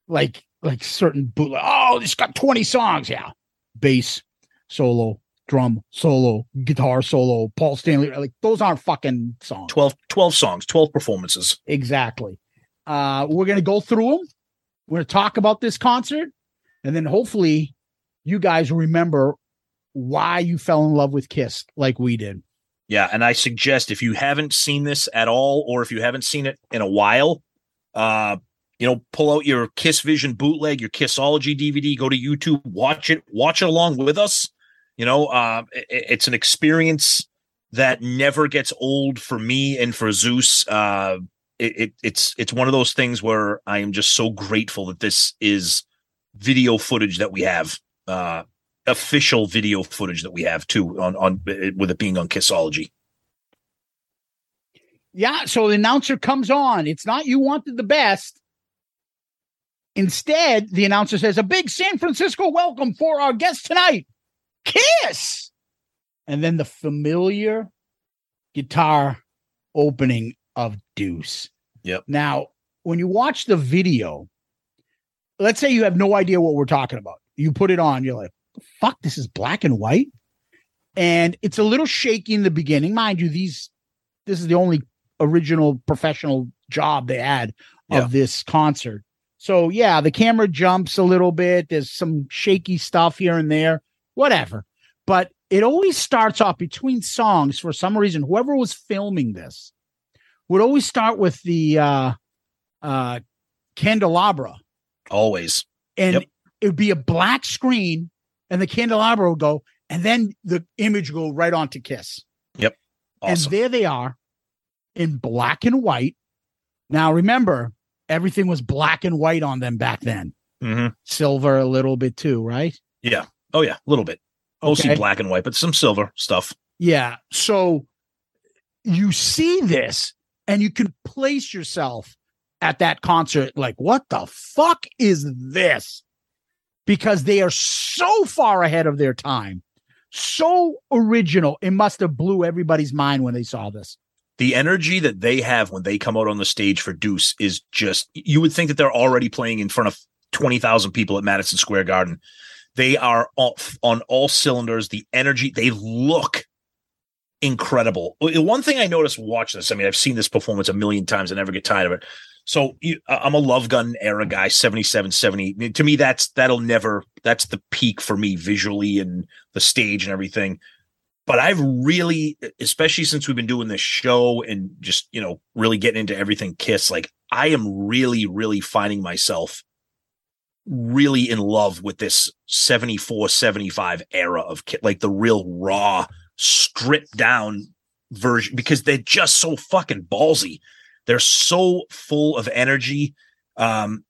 like like certain bootleg. Oh, it's got 20 songs. Yeah. Bass solo, drum solo, guitar solo, Paul Stanley. Like those aren't fucking songs. 12, 12 songs, 12 performances. Exactly. Uh, we're going to go through them. We're going to talk about this concert. And then hopefully you guys remember why you fell in love with Kiss like we did. Yeah, and I suggest if you haven't seen this at all, or if you haven't seen it in a while, uh, you know, pull out your Kiss Vision bootleg, your Kissology DVD, go to YouTube, watch it, watch it along with us. You know, uh, i- it's an experience that never gets old for me and for Zeus. Uh, it, it, it's it's one of those things where I am just so grateful that this is video footage that we have. Uh, official video footage that we have too on on with it being on Kissology. Yeah. So the announcer comes on. It's not you wanted the best. Instead, the announcer says, A big San Francisco welcome for our guest tonight, Kiss. And then the familiar guitar opening of Deuce. Yep. Now, when you watch the video, let's say you have no idea what we're talking about. You put it on, you're like, fuck, this is black and white. And it's a little shaky in the beginning. Mind you, these this is the only original professional job they had of Yeah. this concert. So yeah, the camera jumps a little bit. There's some shaky stuff here and there, whatever. But it always starts off between songs for some reason. Whoever was filming this would always start with the uh uh candelabra Always. and Yep. it would be a black screen and the candelabra would go and then the image would go right on to kiss Yep. Awesome. and there they are in black and white now remember everything was black and white on them back then hmm silver a little bit too right Yeah. Oh yeah, a little bit. Mostly Okay. black and white, but some silver stuff. yeah so you see this and you can place yourself at that concert like what the fuck is this because they are so far ahead of their time so original it must have blew everybody's mind when they saw this The energy that they have when they come out on the stage for Deuce is just you would think that they're already playing in front of 20,000 people at Madison Square Garden. They are off on all cylinders. The energy, they look incredible. One thing I noticed watching this, I mean, I've seen this performance a million times. I never get tired of it. So I'm a Love Gun era guy, 77, 70. To me, that's that'll never that's the peak for me visually and the stage and everything. But I've really, especially since we've been doing this show and just, you know, really getting into everything Kiss, like I am really, really finding myself really in love with this 74, 75 era of Kiss, like the real raw, stripped down version because they're just so fucking ballsy. They're so full of energy. Um,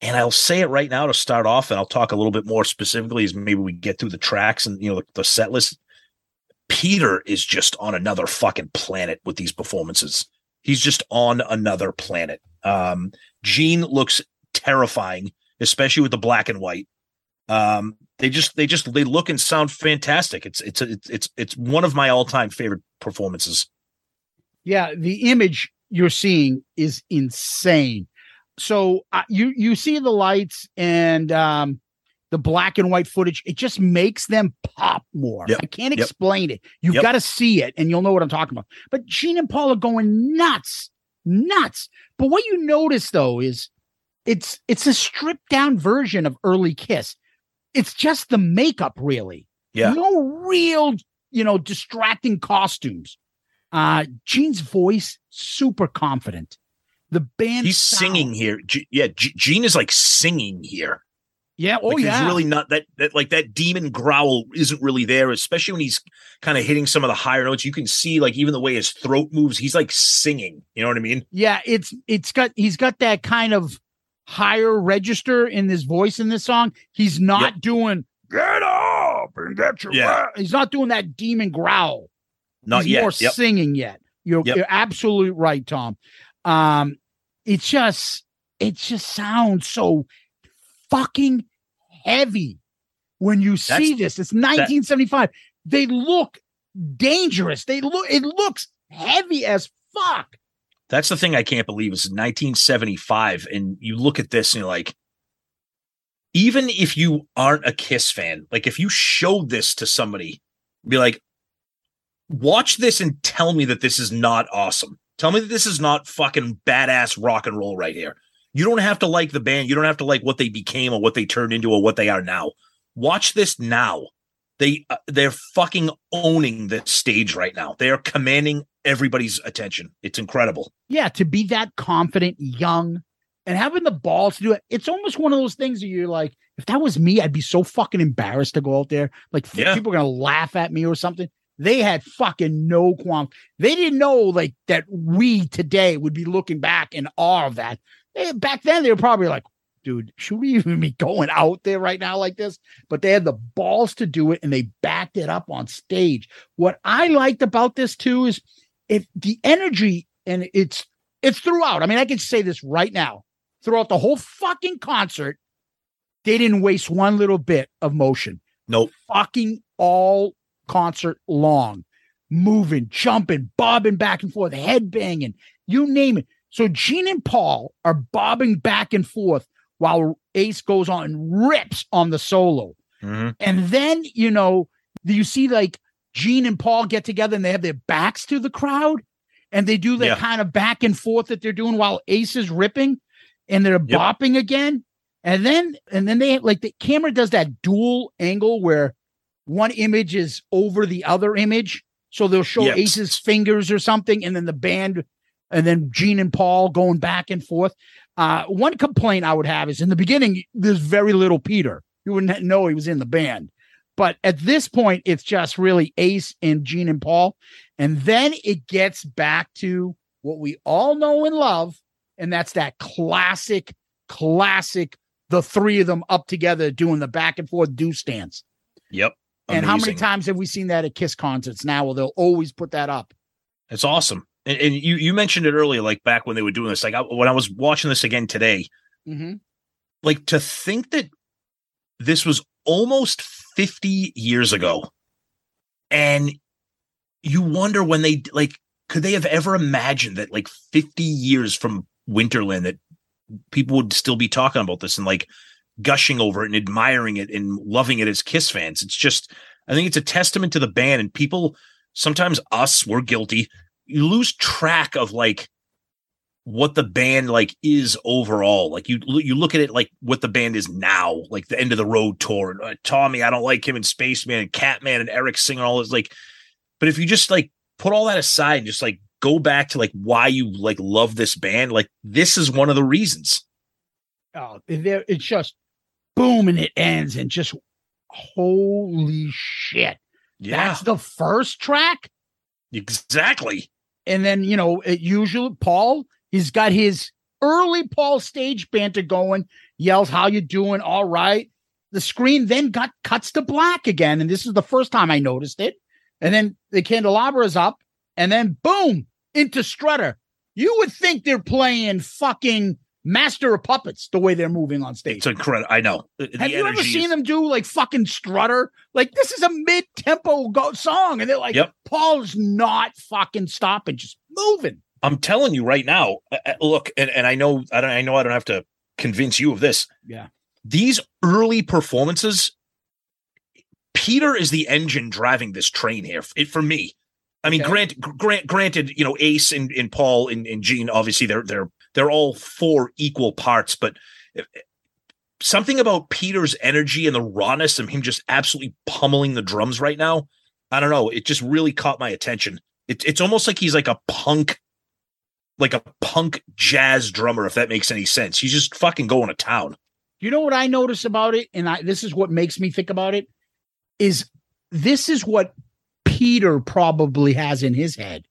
and I'll say it right now to start off, and I'll talk a little bit more specifically as maybe we get through the tracks and you know the, the set list. Peter is just on another fucking planet with these performances. He's just on another planet. Um, Gene looks terrifying, especially with the black and white. Um, they just they just they look and sound fantastic. It's it's it's it's it's one of my all time favorite performances. yeah the image you're seeing is insane so uh, you you see the lights and um the black and white footage, it just makes them pop more. Yep. I can't Yep. explain it. You've Yep. got to see it and you'll know what I'm talking about. But Gene and Paul are going nuts, nuts. But what you notice though is it's it's a stripped down version of early Kiss. It's just the makeup, really. Yeah. No real, you know, distracting costumes. Uh Gene's voice, super confident. The band He's singing here. G- yeah, G- Gene is like singing here. Yeah, oh like yeah. He's really not that that like that demon growl isn't really there, especially when he's kind of hitting some of the higher notes. You can see like even the way his throat moves, he's like singing. You know what I mean? Yeah, it's it's got he's got that kind of higher register in his voice in this song. He's not doing get up and get your Yeah. breath." He's not doing that demon growl. Not he's yet. more Yep. singing yet. You're, Yep. you're absolutely right, Tom. Um, it's just it just sounds so fucking heavy when you see this. It's 1975. they look dangerous. They look it looks heavy as fuck. That's the thing I can't believe is 1975, and you look at this and you're like, even if you aren't a Kiss fan, like if you showed this to somebody, be like, watch this and tell me that this is not awesome. Tell me that this is not fucking badass rock and roll right here. You don't have to like the band. You don't have to like what they became or what they turned into or what they are now. Watch this now. They uh, they're fucking owning the stage right now. They are commanding everybody's attention. It's incredible. Yeah, to be that confident, young, and having the balls to do it. It's almost one of those things that you're like, if that was me, I'd be so fucking embarrassed to go out there. Like Yeah. people are gonna laugh at me or something. They had fucking no qualms. They didn't know like that we today would be looking back in awe of that. They, back then, they were probably like, dude, should we even be going out there right now like this? But they had the balls to do it and they backed it up on stage. What I liked about this too is if the energy and it's it's throughout. I mean, I can say this right now. Throughout the whole fucking concert, they didn't waste one little bit of motion. Nope. Fucking all concert long, moving, jumping, bobbing back and forth, head banging, you name it. So Gene and Paul are bobbing back and forth while Ace goes on and rips on the solo. Mhm. And then, you know, you see like Gene and Paul get together and they have their backs to the crowd and they do that Yeah. kind of back and forth that they're doing while Ace is ripping and they're Yep. bopping again. And then, and then they like the camera does that dual angle where one image is over the other image. So they'll show Yes. Ace's fingers or something, and then the band, and then Gene and Paul going back and forth. Uh, one complaint I would have is in the beginning, there's very little Peter. You wouldn't know he was in the band. But at this point, it's just really Ace and Gene and Paul. And then it gets back to what we all know and love. And that's that classic, classic, the three of them up together doing the back and forth do stance. Yep. And how many times have we seen that at Kiss concerts now? Well, they'll always put that up. It's awesome. And, and you you mentioned it earlier, like back when they were doing this. Like I, when I was watching this again today, Mm-hmm. like to think that this was almost 50 years ago and you wonder when they like could they have ever imagined that like 50 years from winterland that people would still be talking about this and like gushing over it and admiring it and loving it as kiss fans it's just i think it's a testament to the band and people sometimes us we're guilty you lose track of like what the band like is overall. Like you you look at it like what the band is now, like the end of the road tour. Uh, Tommy, I don't like him and Spaceman and Catman and Eric singing all this like. But if you just like put all that aside and just like go back to like why you like love this band, like this is one of the reasons. Oh, there it's just boom and it ends and just holy shit. Yeah, That's the first track. exactly. And then, you know, it usually Paul, he's got his early Paul stage banter going, yells, How you doing? All right. The screen then got cuts to black again. And this is the first time I noticed it. And then the candelabra is up, and then boom, into Strutter. You would think they're playing fucking Master of Puppets the way they're moving on stage. It's incredible. I know. The- Have you ever seen is- them do like fucking Strutter? Like this is a mid-tempo go- song, and they're like, Yep. Paul's not fucking stopping, just moving. I'm telling you right now. uh, uh, Look, and, and I know I don't. I know I don't have to convince you of this. Yeah. these early performances, Peter is the engine driving this train here. It, for me, I mean, Okay. grant, grant, granted, you know, Ace and, and Paul and, and Gene, obviously they're they're they're all four equal parts, but if- something about Peter's energy and the rawness of him just absolutely pummeling the drums right now. I don't know. It just really caught my attention. It, it's almost like he's like a punk, like a punk jazz drummer, if that makes any sense. He's just fucking going to town. You know what I notice about it, and I this is what makes me think about it, is this is what Peter probably has in his head,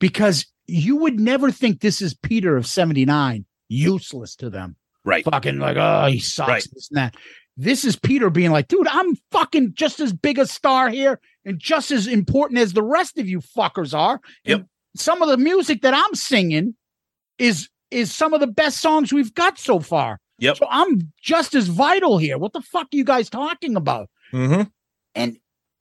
because you would never think this is Peter of seventy nine useless to them, Right. fucking like oh he sucks Right. this and that. This is Peter being like, dude, I'm fucking just as big a star here and just as important as the rest of you fuckers are. Yep. And some of the music that I'm singing is is some of the best songs we've got so far. Yep. So I'm just as vital here. What the fuck are you guys talking about? Mm-hmm. And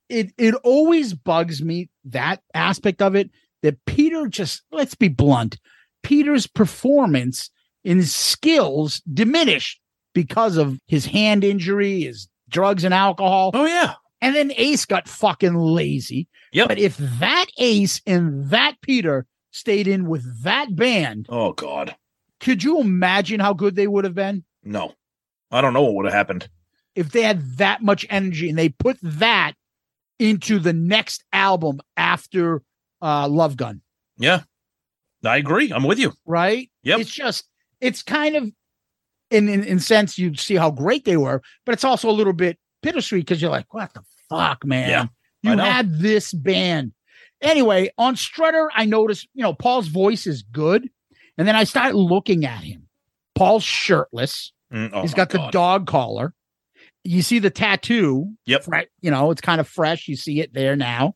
it it always bugs me that aspect of it that Peter just let's be blunt. Peter's performance and his skills diminished because of his hand injury, his drugs and alcohol. Oh yeah. And then Ace got fucking lazy. Yep. But if that Ace and that Peter stayed in with that band, Oh God. could you imagine how good they would have been? No. I don't know what would have happened. if they had that much energy and they put that into the next album after uh Love Gun, Yeah. I agree. I'm with you. right? Yeah. It's just it's kind of in in, in sense you see how great they were, but it's also a little bit bittersweet because you're like, what the fuck, man? Yeah, you had this band. Anyway, on Strutter, I noticed, you know, Paul's voice is good. And then I start looking at him. Paul's shirtless. Mm, oh He's got the dog collar. You see the tattoo. Yep. Right. You know, it's kind of fresh. You see it there now.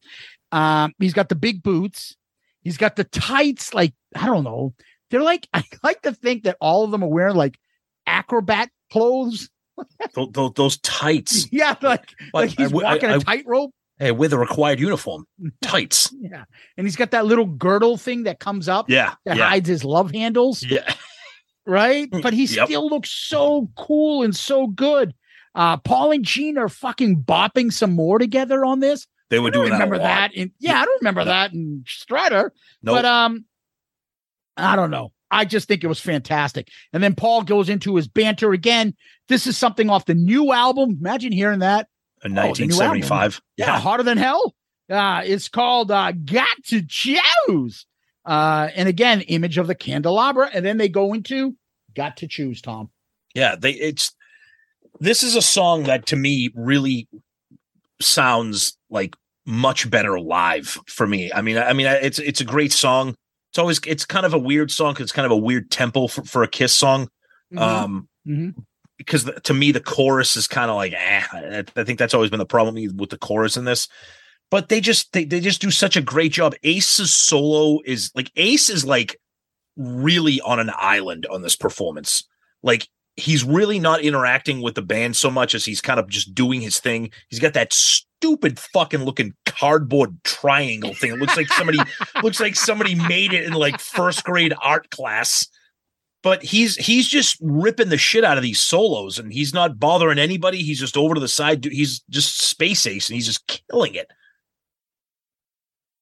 Um, he's got the big boots. He's got the tights, like, I don't know. They're like, I like to think that all of them are wearing like acrobat clothes. Those, those, those tights. Yeah, like, Like, like he's I walking I- a tightrope. Hey, with a required uniform. Tights. Yeah. And he's got that little girdle thing that comes up Yeah. that Yeah. hides his love handles. Yeah. right? But he Yep. still looks so cool and so good. Uh, Paul and Gene are fucking bopping some more together on this. They were I don't doing that. remember lot. that. In, yeah, I don't remember that in Strutter. Nope. But um, I don't know. I just think it was fantastic. And then Paul goes into his banter again. This is something off the new album. Imagine hearing that. In Oh, the new album. 1975. Yeah, Yeah. hotter than hell. Uh, it's called uh, "Got to Choose," uh, and again, image of the candelabra, and then they go into "Got to Choose." Tom. Yeah, they it's this is a song that to me really sounds like much better live for me. I mean, I mean, it's it's a great song. It's always it's kind of a weird song 'cause it's kind of a weird tempo for, for a Kiss song. Um, Mhm. because the, to me the chorus is kind of like, eh, I, I think that's always been the problem with the chorus in this. But they just they, they just do such a great job. Ace's solo is like Ace is like really on an island on this performance. Like he's really not interacting with the band so much as he's kind of just doing his thing. He's got that stupid fucking looking cardboard triangle thing. It looks like somebody looks like somebody made it in like first grade art class. But he's he's just ripping the shit out of these solos and he's not bothering anybody. He's just over to the side. He's just space ace and he's just killing it.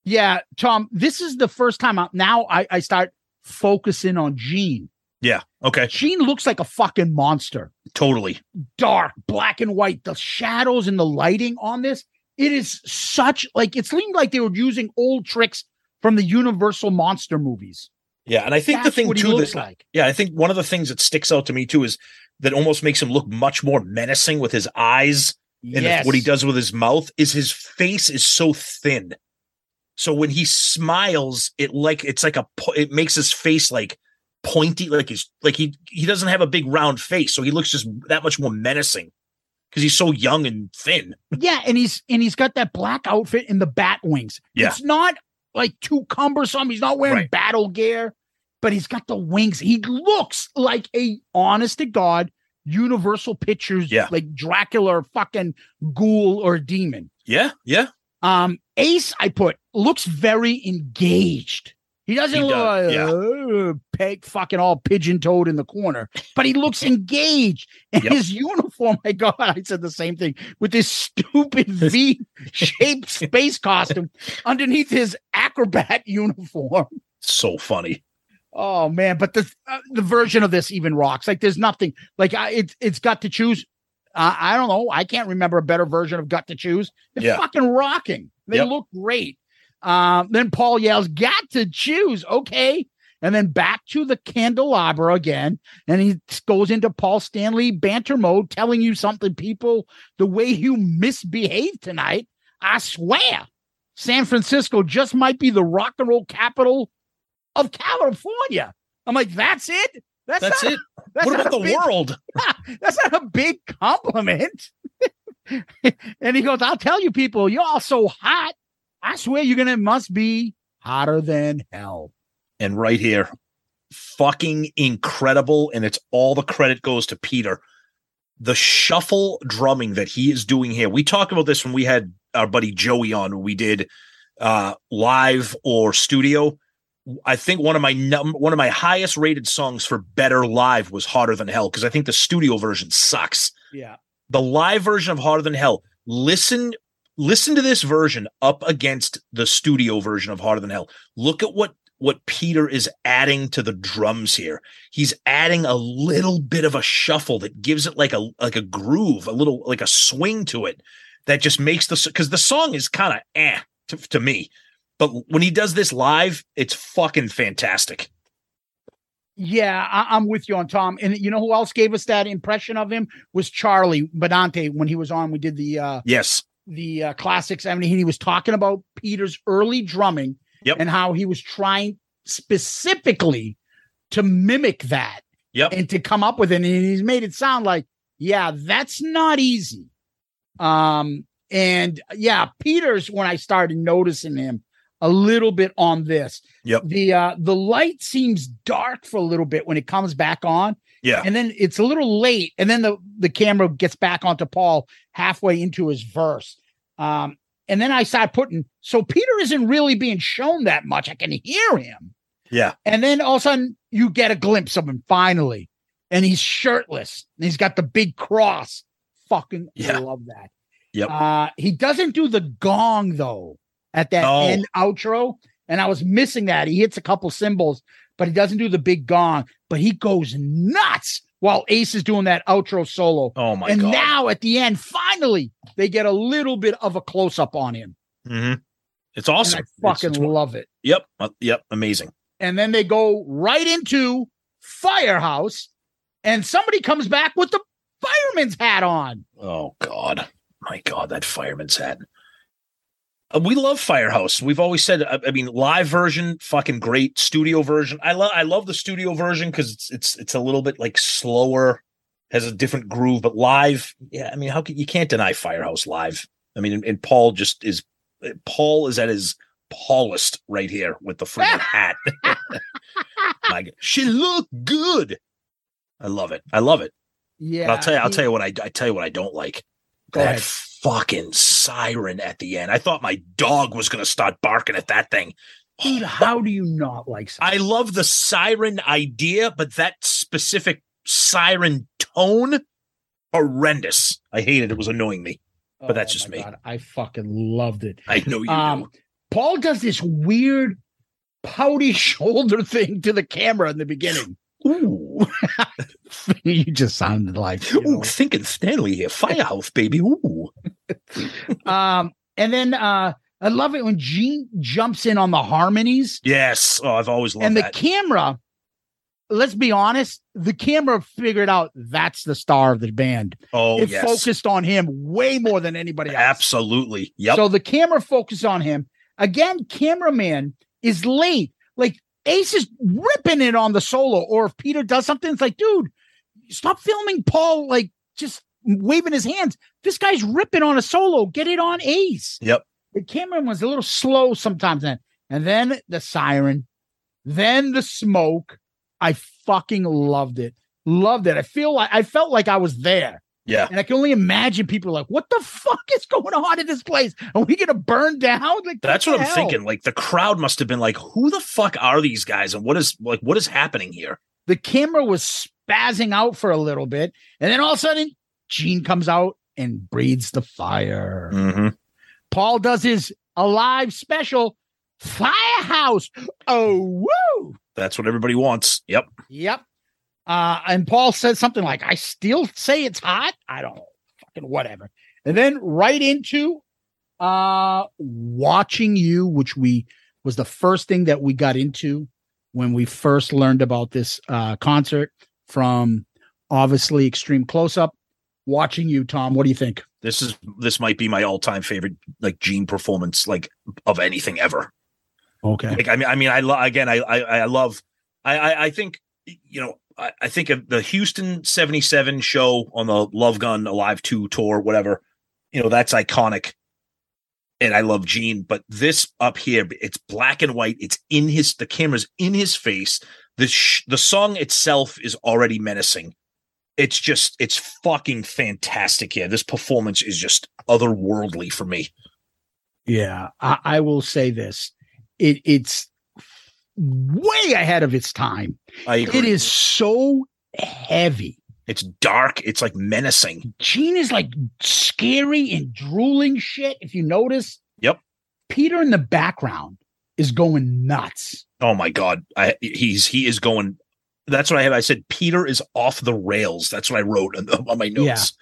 Yeah, Tom. This is the first time I, now I, I start focusing on Gene. Yeah. Okay. Gene looks like a fucking monster. Totally. Dark, black and white. The shadows and the lighting on this. It is such like it seemed like they were using old tricks from the Universal monster movies. Yeah, and I think That's the thing too like. yeah, I think one of the things that sticks out to me too is that almost makes him look much more menacing with his eyes and Yes. what he does with his mouth is his face is so thin. So when he smiles, it like it's like a it makes his face like pointy, like he's like he he doesn't have a big round face, so he looks just that much more menacing because he's so young and thin. Yeah, and he's and he's got that black outfit and the bat wings. Yeah. It's not like too cumbersome. He's not wearing Right. battle gear, but he's got the wings. He looks like a honest to God Universal Pictures, Yeah. like Dracula or fucking ghoul or demon. Yeah, yeah, Um, Ace, I put looks very engaged. He doesn't He look does, like uh, peg fucking all pigeon toed in the corner, but he looks engaged. And Yep. his uniform, my God, I said the same thing with this stupid V shaped space costume underneath his acrobat uniform. So funny. Oh man, but the uh, the version of this even rocks. Like there's nothing like I, it's it's got to choose. Uh, I don't know. I can't remember a better version of Got to choose. They're Yeah. fucking rocking. They Yep. look great. Um, then Paul yells, "Got to choose." Okay, and then back to the candelabra again, and he goes into Paul Stanley banter mode, telling you something. People, the way you misbehaved tonight, I swear, San Francisco just might be the rock and roll capital of California. I'm like, that's it. That's, That's not, it. That's what about the big- world? That's not a big compliment. and he goes, I'll tell you, people, you're all so hot. I swear you're gonna must be hotter than hell. And right here, fucking incredible. And it's all the credit goes to Peter. The shuffle drumming that he is doing here. We talked about this when we had our buddy Joey on when we did uh live or studio. I think one of my num- one of my highest rated songs for better live was Hotter Than Hell because I think the studio version sucks. Yeah. the live version of Hotter Than Hell. Listen, listen to this version up against the studio version of Hotter Than Hell. Look at what what Peter is adding to the drums here. He's adding a little bit of a shuffle that gives it like a like a groove, a little like a swing to it that just makes the because the song is kind of eh to, to me. But when he does this live, it's fucking fantastic. Yeah, I, I'm with you on Tom. And you know who else gave us that impression of him was Charlie Benante when he was on. We did the uh Yes. The uh, classics. I mean, he was talking about Peter's early drumming Yep. and how he was trying specifically to mimic that Yep. and to come up with it. And he's made it sound like, yeah, that's not easy. Um, and yeah, Peter's when I started noticing him a little bit on this. Yep. The uh the light seems dark for a little bit when it comes back on. Yeah. And then it's a little late. And then the, the camera gets back onto Paul halfway into his verse. Um, and then I start putting, so Peter isn't really being shown that much. I can hear him. Yeah. And then all of a sudden you get a glimpse of him finally. And he's shirtless. And he's got the big cross. Fucking Yeah. love that. Yep. Uh, he doesn't do the gong though at that No. end outro. And I was missing that. He hits a couple cymbals, but he doesn't do the big gong, but he goes nuts while Ace is doing that outro solo. Oh my god. and god. now at the end, finally, they get a little bit of a close up on him. hmm It's And awesome. I It's- fucking it's- love it. Yep. Uh, Yep. Amazing. And then they go right into Firehouse, and somebody comes back with the fireman's hat on. Oh God, my God, that fireman's hat. Uh, we love Firehouse. We've always said. I, I mean, live version, fucking great. Studio version, I love. I love the studio version because it's it's it's a little bit like slower, has a different groove. But live, yeah, I mean, how can you can't deny Firehouse live? I mean, and, and Paul just is. Paul is at his Paulist right here with the freaking hat. my God, she looked good. I love it. I love it. Yeah. But I'll tell you. I'll he- tell you what I. I tell you what I don't like. Go that ahead. Fucking siren at the end. I thought my dog was going to start barking at that thing. Dude, how do you not like siren? I love the siren idea, but that specific siren tone, horrendous. I hated it. It was annoying me. But that's Oh just my me. God, I fucking loved it. I know you Um, Paul does this weird pouty shoulder thing to the camera in the beginning. Ooh. you just sounded like do. you know. Ooh, Sinkin Stanley here. Firehouse, baby. Ooh. um and then uh I love it when Gene jumps in on the harmonies Yes. Oh, I've always loved and the that. camera let's be honest the camera figured out that's the star of the band oh, it yes. focused on him way more than anybody else Absolutely. Yep. So the camera focused on him. Again, cameraman is late. Like Ace is ripping it on the solo. Or if Peter does something, it's like, dude, stop filming Paul like just waving his hands. This guy's ripping on a solo. Get it on Ace. yep. The cameraman was a little slow sometimes then. And then the siren, then the smoke. I fucking loved it. Loved it. I feel like I felt like I was there. Yeah. And I can only imagine people like, what the fuck is going on in this place? Are we gonna burn down? Like That's what I'm hell? thinking. Like the crowd must have been like, who the fuck are these guys? And what is like what is happening here? The camera was spazzing out for a little bit, and then all of a sudden, Gene comes out and breathes the fire. Mm-hmm. Paul does his alive special firehouse. Oh woo! That's what everybody wants. Yep. Yep. Uh, and Paul says something like, I still say it's hot. I don't know. Fucking whatever. And then right into uh watching you, which we was the first thing that we got into when we first learned about this uh concert from obviously extreme close up. Watching you, Tom. What do you think? This is this might be my all-time favorite like Gene performance like of anything ever. Okay. Like I mean I mean I lo- again I I I love I I, I think you know I, I think of the Houston 77 show on the Love Gun Alive 2 tour whatever you know that's iconic and I love Gene but this up here it's black and white it's in his the camera's in his face the sh- the song itself is already menacing it's just it's fucking fantastic here this performance is just otherworldly for me Yeah, I, I will say this. It it's way ahead of its time. It is so heavy. it's dark it's like menacing Gene is like scary and drooling shit. If you notice, Yep. Peter in the background is going nuts. Oh my god, I, he's he is going. That's what I have. I said Peter is off the rails. That's what I wrote on, the- on my notes.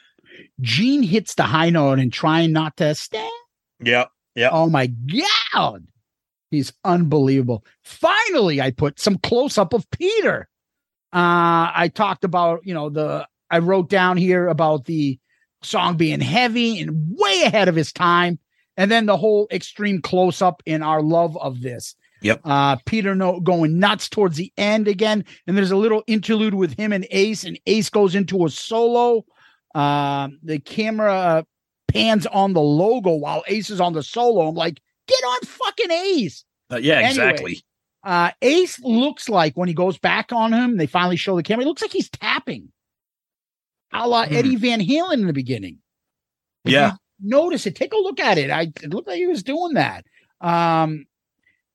Gene hits the high note and trying not to stand. Yeah, yeah. Oh my god, he's unbelievable. Finally, I put some close up of Peter. Uh, I talked about you know the I wrote down here about the song being heavy and way ahead of his time, and then the whole extreme close up in our love of this. Yep. Uh, Peter no going nuts towards the end again, and there's a little interlude with him and Ace, and Ace goes into a solo. Um, the camera pans on the logo while Ace is on the solo. I'm like, get on fucking Ace. Uh, yeah, Anyway. exactly. Uh, Ace looks like when he goes back on him, they finally show the camera. He looks like he's tapping, a la Hmm. Eddie Van Halen in the beginning. If Yeah. notice it. Take a look at it. I it looked like he was doing that. Um,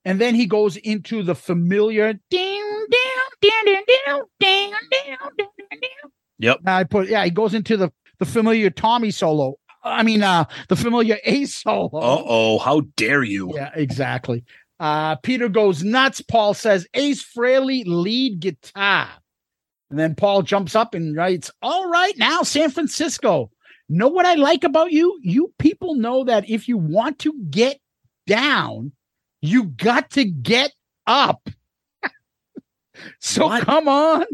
and then he goes into the familiar ding down, down, down, down, down, down, down, down. Yep. I put yeah. He goes into the the familiar Tommy solo. I mean, uh, the familiar Ace solo. Uh oh, how dare you? Yeah, exactly. Uh, Peter goes nuts. Paul says, Ace Frehley lead guitar. And then Paul jumps up and writes, All right, now San Francisco. Know what I like about you? You people know that if you want to get down, you got to get up. so What? come on.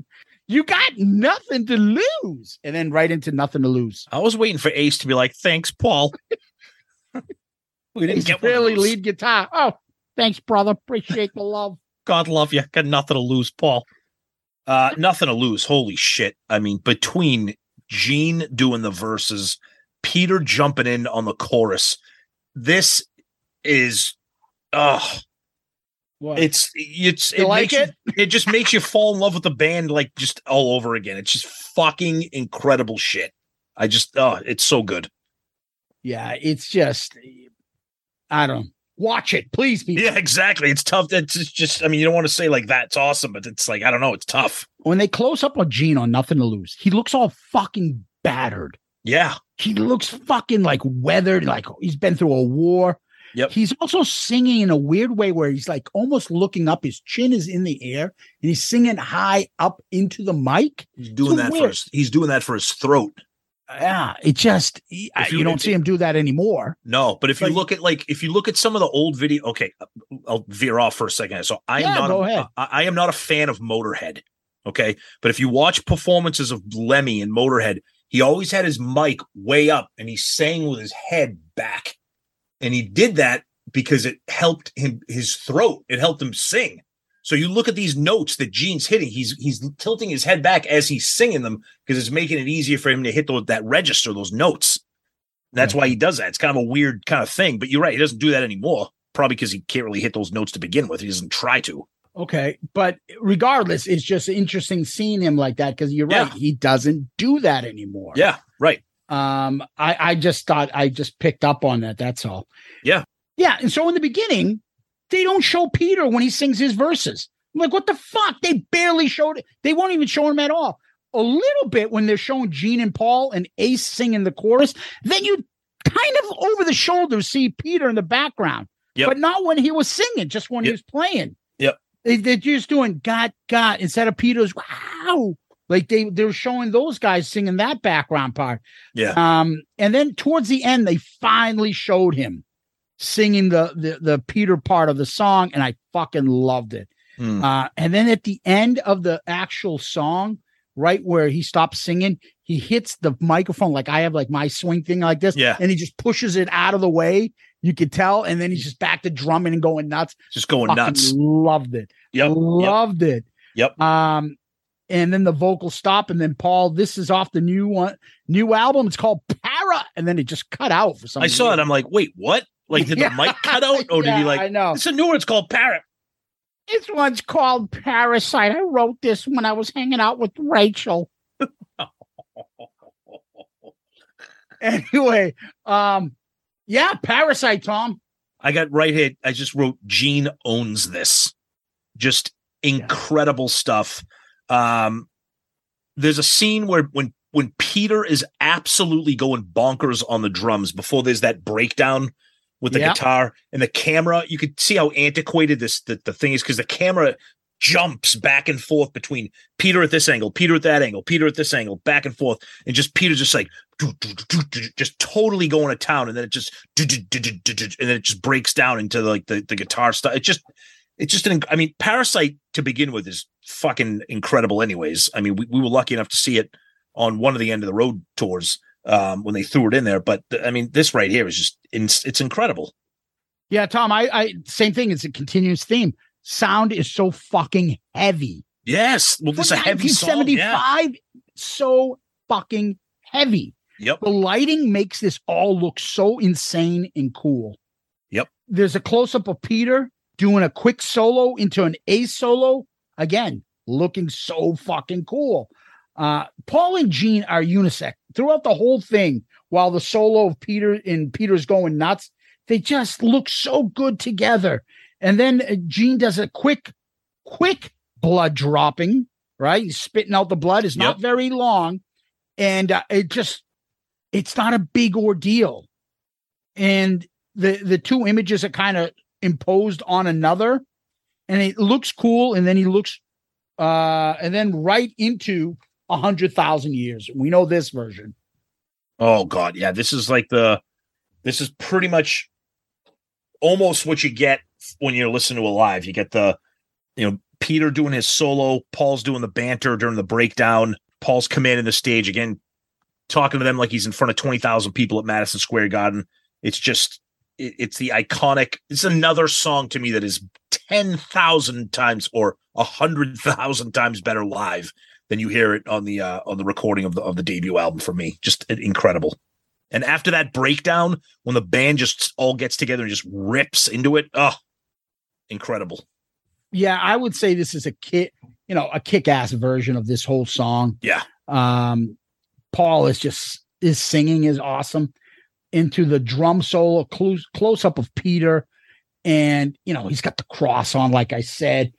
You got nothing to lose. And then right into nothing to lose. I was waiting for Ace to be like, "Thanks, Paul." we didn't Ace get one of Frehley those. lead guitar. Oh, thanks, brother. Appreciate the love. God love you. Got nothing to lose, Paul. Uh, nothing to lose. Holy shit! I mean, between Gene doing the verses, Peter jumping in on the chorus, this is, oh, What? it's it's You it like makes it? You, it just makes you fall in love with the band like just all over again. It's just fucking incredible shit. I just oh, it's so good. Yeah, it's just I don't watch it, please. People. Yeah, exactly. It's tough. It's just, just I mean, you don't want to say like that's awesome, but it's like I don't know. It's tough. When they close up on Gene on Nothing to Lose, he looks all fucking battered. Yeah. He looks fucking like weathered, like he's been through a war. Yep. He's also singing in a weird way where he's like almost looking up. His chin is in the air, and he's singing high up into the mic. He's doing So that for his, he's doing that for his throat. Yeah, it just he, you, you- don't if- see him do that anymore. No, but if you look at like if you look at some of the old video, okay, I'll veer off for a second. So I am Yeah, not go a, ahead. I, I am not a fan of Motorhead. Okay, but if you watch performances of Lemmy and Motorhead, he always had his mic way up and he sang with his head back, and he did that because it helped him his throat. It helped him sing. So you look at these notes that Gene's hitting. He's he's tilting his head back as he's singing them because it's making it easier for him to hit those, that register, those notes. That's why he mm-hmm. does that. It's kind of a weird kind of thing. But you're right. He doesn't do that anymore. Probably because he can't really hit those notes to begin with. He doesn't try to. Okay, but regardless, it's just interesting seeing him like that because you're Yeah. right, he doesn't do that anymore. Yeah, right. Um, I I just thought I just picked up on that. That's all. Yeah. Yeah, and so in the beginning, they don't show Peter when he sings his verses. I'm like, what the fuck? They barely showed it. They won't even show him at all. A little bit when they're showing Gene and Paul and Ace singing the chorus. Then you kind of over the shoulder see Peter in the background, Yep. but not when he was singing, just when he was playing. Yep. They, they're just doing God, God instead of Peter's wow. Like they they're showing those guys singing that background part. Yeah. Um, and then towards the end, they finally showed him singing the the, the Peter part of the song, and I fucking loved it. Hmm. Uh, and then at the end of the actual song, right where he stops singing, he hits the microphone like I have like my swing thing like this, Yeah. and he just pushes it out of the way. You could tell, and then he's just back to drumming and going nuts. Just going Fucking nuts. Loved it. Yep. Yep. Loved it. Yep. Um, and then the vocal stop, and then Paul, this is off the new one, new album. It's called Para, and then it just cut out for some. I saw it. I'm like, wait, what? Like, did Yeah. the mic cut out? Or did he like, I know. it's a new one. It's called Parrot. This one's called Parasite. I wrote this when I was hanging out with Rachel. anyway, um, yeah, Parasite, Tom. I got right here. I just wrote Gene owns this. Just incredible stuff. Um, there's a scene where when when Peter is absolutely going bonkers on the drums before there's that breakdown with the Yeah. guitar and the camera, you could see how antiquated this the, the thing is because the camera jumps back and forth between Peter at this angle, Peter at that angle, Peter at this angle, back and forth, and just Peter just like just totally going to town, and then it just and then it just breaks down into like the the guitar stuff. It just it's just an I mean, Parasite to begin with is fucking incredible. Anyways, I mean, we, we were lucky enough to see it on one of the end of the road tours um, when they threw it in there. But I mean, this right here is just it's, it's incredible. Yeah, Tom. I, I same thing. It's a continuous theme. Sound is so fucking heavy. Yes, well, this is a heavy song. Yeah. so fucking heavy. Yep. The lighting makes this all look so insane and cool. Yep. There's a close up of Peter doing a quick solo into an A solo. Again, looking so fucking cool. Uh, Paul and Gene are unisex throughout the whole thing. While the solo of Peter and Peter's going nuts, they just look so good together. And then uh, Gene does a quick, quick blood dropping. Right, He's spitting out the blood. is not Yep. very long, and uh, it just it's not a big ordeal. And the the two images are kind of imposed on another, and it looks cool. And then he looks, uh, and then right into a hundred thousand years. We know this version. Oh god, yeah. This is like the this is pretty much almost what you get when you're listening to a live. You get the you know Peter doing his solo, Paul's doing the banter during the breakdown, Paul's commanding the stage again, talking to them like he's in front of twenty thousand people at Madison Square Garden. It's just it, it's the iconic. It's another song to me that is ten thousand times or a hundred thousand times better live than you hear it on the uh, on the recording of the of the debut album for me. Just incredible. And after that breakdown, when the band just all gets together and just rips into it, oh, incredible. Yeah, I would say this is a kit, you know, a kick-ass version of this whole song. Yeah. Um, Paul is just his singing is awesome. Into the drum solo, close close up of Peter, and you know he's got the cross on, like I said.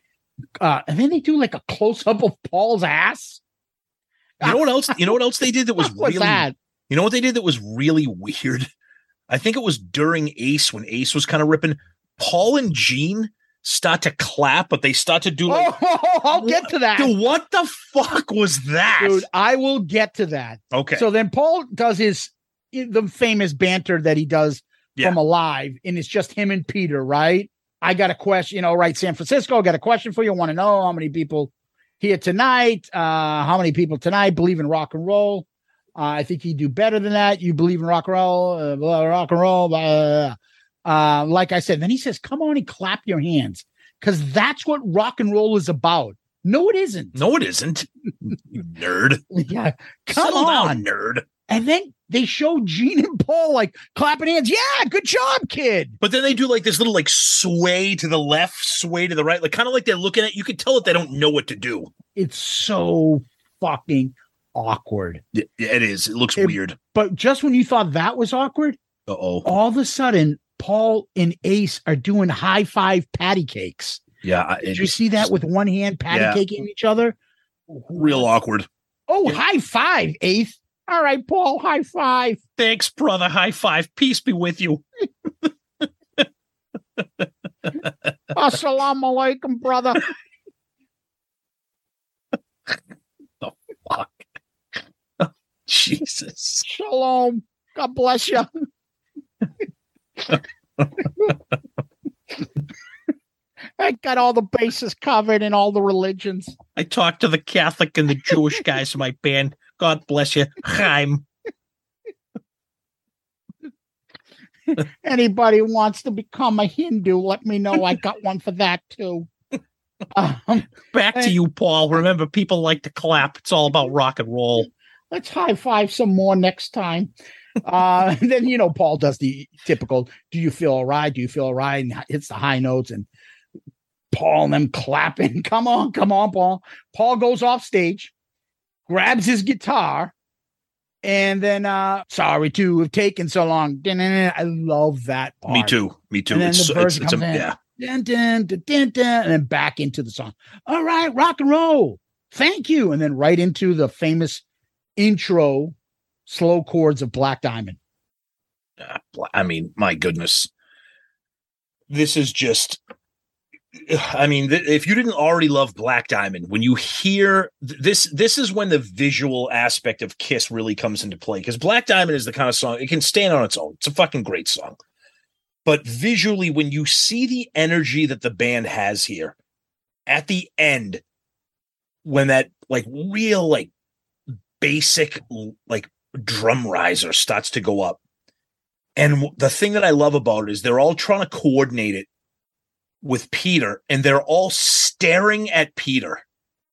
Uh, and then they do like a close up of Paul's ass. You know what else? You know what else they did that was really that? You know what they did that was really weird? I think it was during Ace when Ace was kind of ripping. Paul and Gene start to clap, but they start to do like Oh, I'll get to that. Dude, what the fuck was that? Dude, I will get to that. Okay. So then Paul does his the famous banter that he does Yeah. from Alive, and it's just him and Peter, right? I got a question, you know, right? San Francisco, got a question for you. I want to know how many people here tonight? Uh, how many people tonight believe in rock and roll? Uh, I think you do better than that. You believe in rock and roll, uh, blah, rock and roll. Blah, blah, blah. Uh, like I said, then he says, "Come on and clap your hands," because that's what rock and roll is about. No, it isn't. no, it isn't. nerd. Yeah, come Settle on. down, nerd. And then they show Gene and Paul like clapping hands. Yeah, good job, kid. But then they do like this little like sway to the left, sway to the right, like kind of like they're looking at. You can tell that they don't know what to do. It's so fucking awkward. It, it is. It looks It- weird. But just when you thought that was awkward, Uh oh. all of a sudden, Paul and Ace are doing high five patty cakes. Yeah. Did you see that with one hand patty Yeah. caking each other? real awkward? Oh, high five, Ace. All right, Paul, high five. Thanks, brother. High five. Peace be with you. Assalamu alaikum, brother. the Fuck. Jesus. Shalom. God bless you. I got all the bases covered in all the religions. I talked to the Catholic and the Jewish guys in my band. God bless you. Chaim. Anybody wants to become a Hindu, let me know. I got one for that too. Um, Back to you, Paul. Remember, people like to clap. It's all about rock and roll. let's high five some more next time. Uh, then you know Paul does the typical. Do you feel all right? Do you feel all right? And hits the high notes and Paul and them clapping. Come on, come on, Paul. Paul goes off stage, grabs his guitar, and then uh sorry to have taken so long. I love that part. Me too. Me too. And then It's, the so- it's, it's a, yeah. Dun, dun, dun, dun, dun, and then back into the song. All right, rock and roll. Thank you. And then right into the famous intro slow chords of Black Diamond. Uh, I mean, my goodness. This is just. I mean, th- if you didn't already love Black Diamond, when you hear th- this, this is when the visual aspect of Kiss really comes into play. Because Black Diamond is the kind of song it can stand on its own. It's a fucking great song. But visually, when you see the energy that the band has here at the end, when that like real like basic like drum riser starts to go up. And the thing that I love about it is they're all trying to coordinate it with Peter and they're all staring at Peter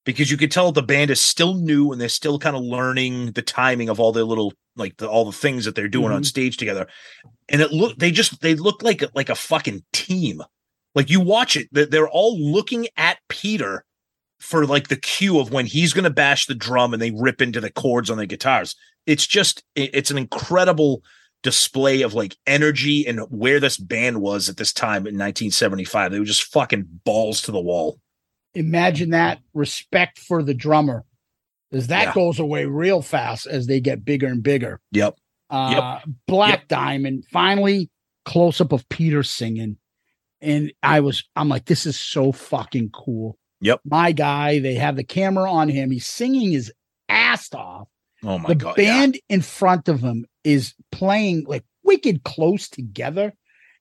because you could tell the band is still new and they're still kind of learning the timing of all their little like the, all the things that they're doing on Mhm. stage together. And it look they just they look like a- like a fucking team. Like you watch it, they're, they're all looking at Peter for like the cue of when he's going to bash the drum and they rip into the chords on the guitars. It's just it's an incredible display of like energy and where this band was at this time in 1975. They were just fucking balls to the wall. Imagine that respect for the drummer, as that Yeah. goes away real fast as they get bigger and bigger. Yep. Uh, Black Diamond, finally close up of Peter singing. And I was, I'm like, this is so fucking cool. Yep. My guy, they have the camera on him. He's singing his ass off. Oh my the god. yeah. band in front of him is playing like wicked close together.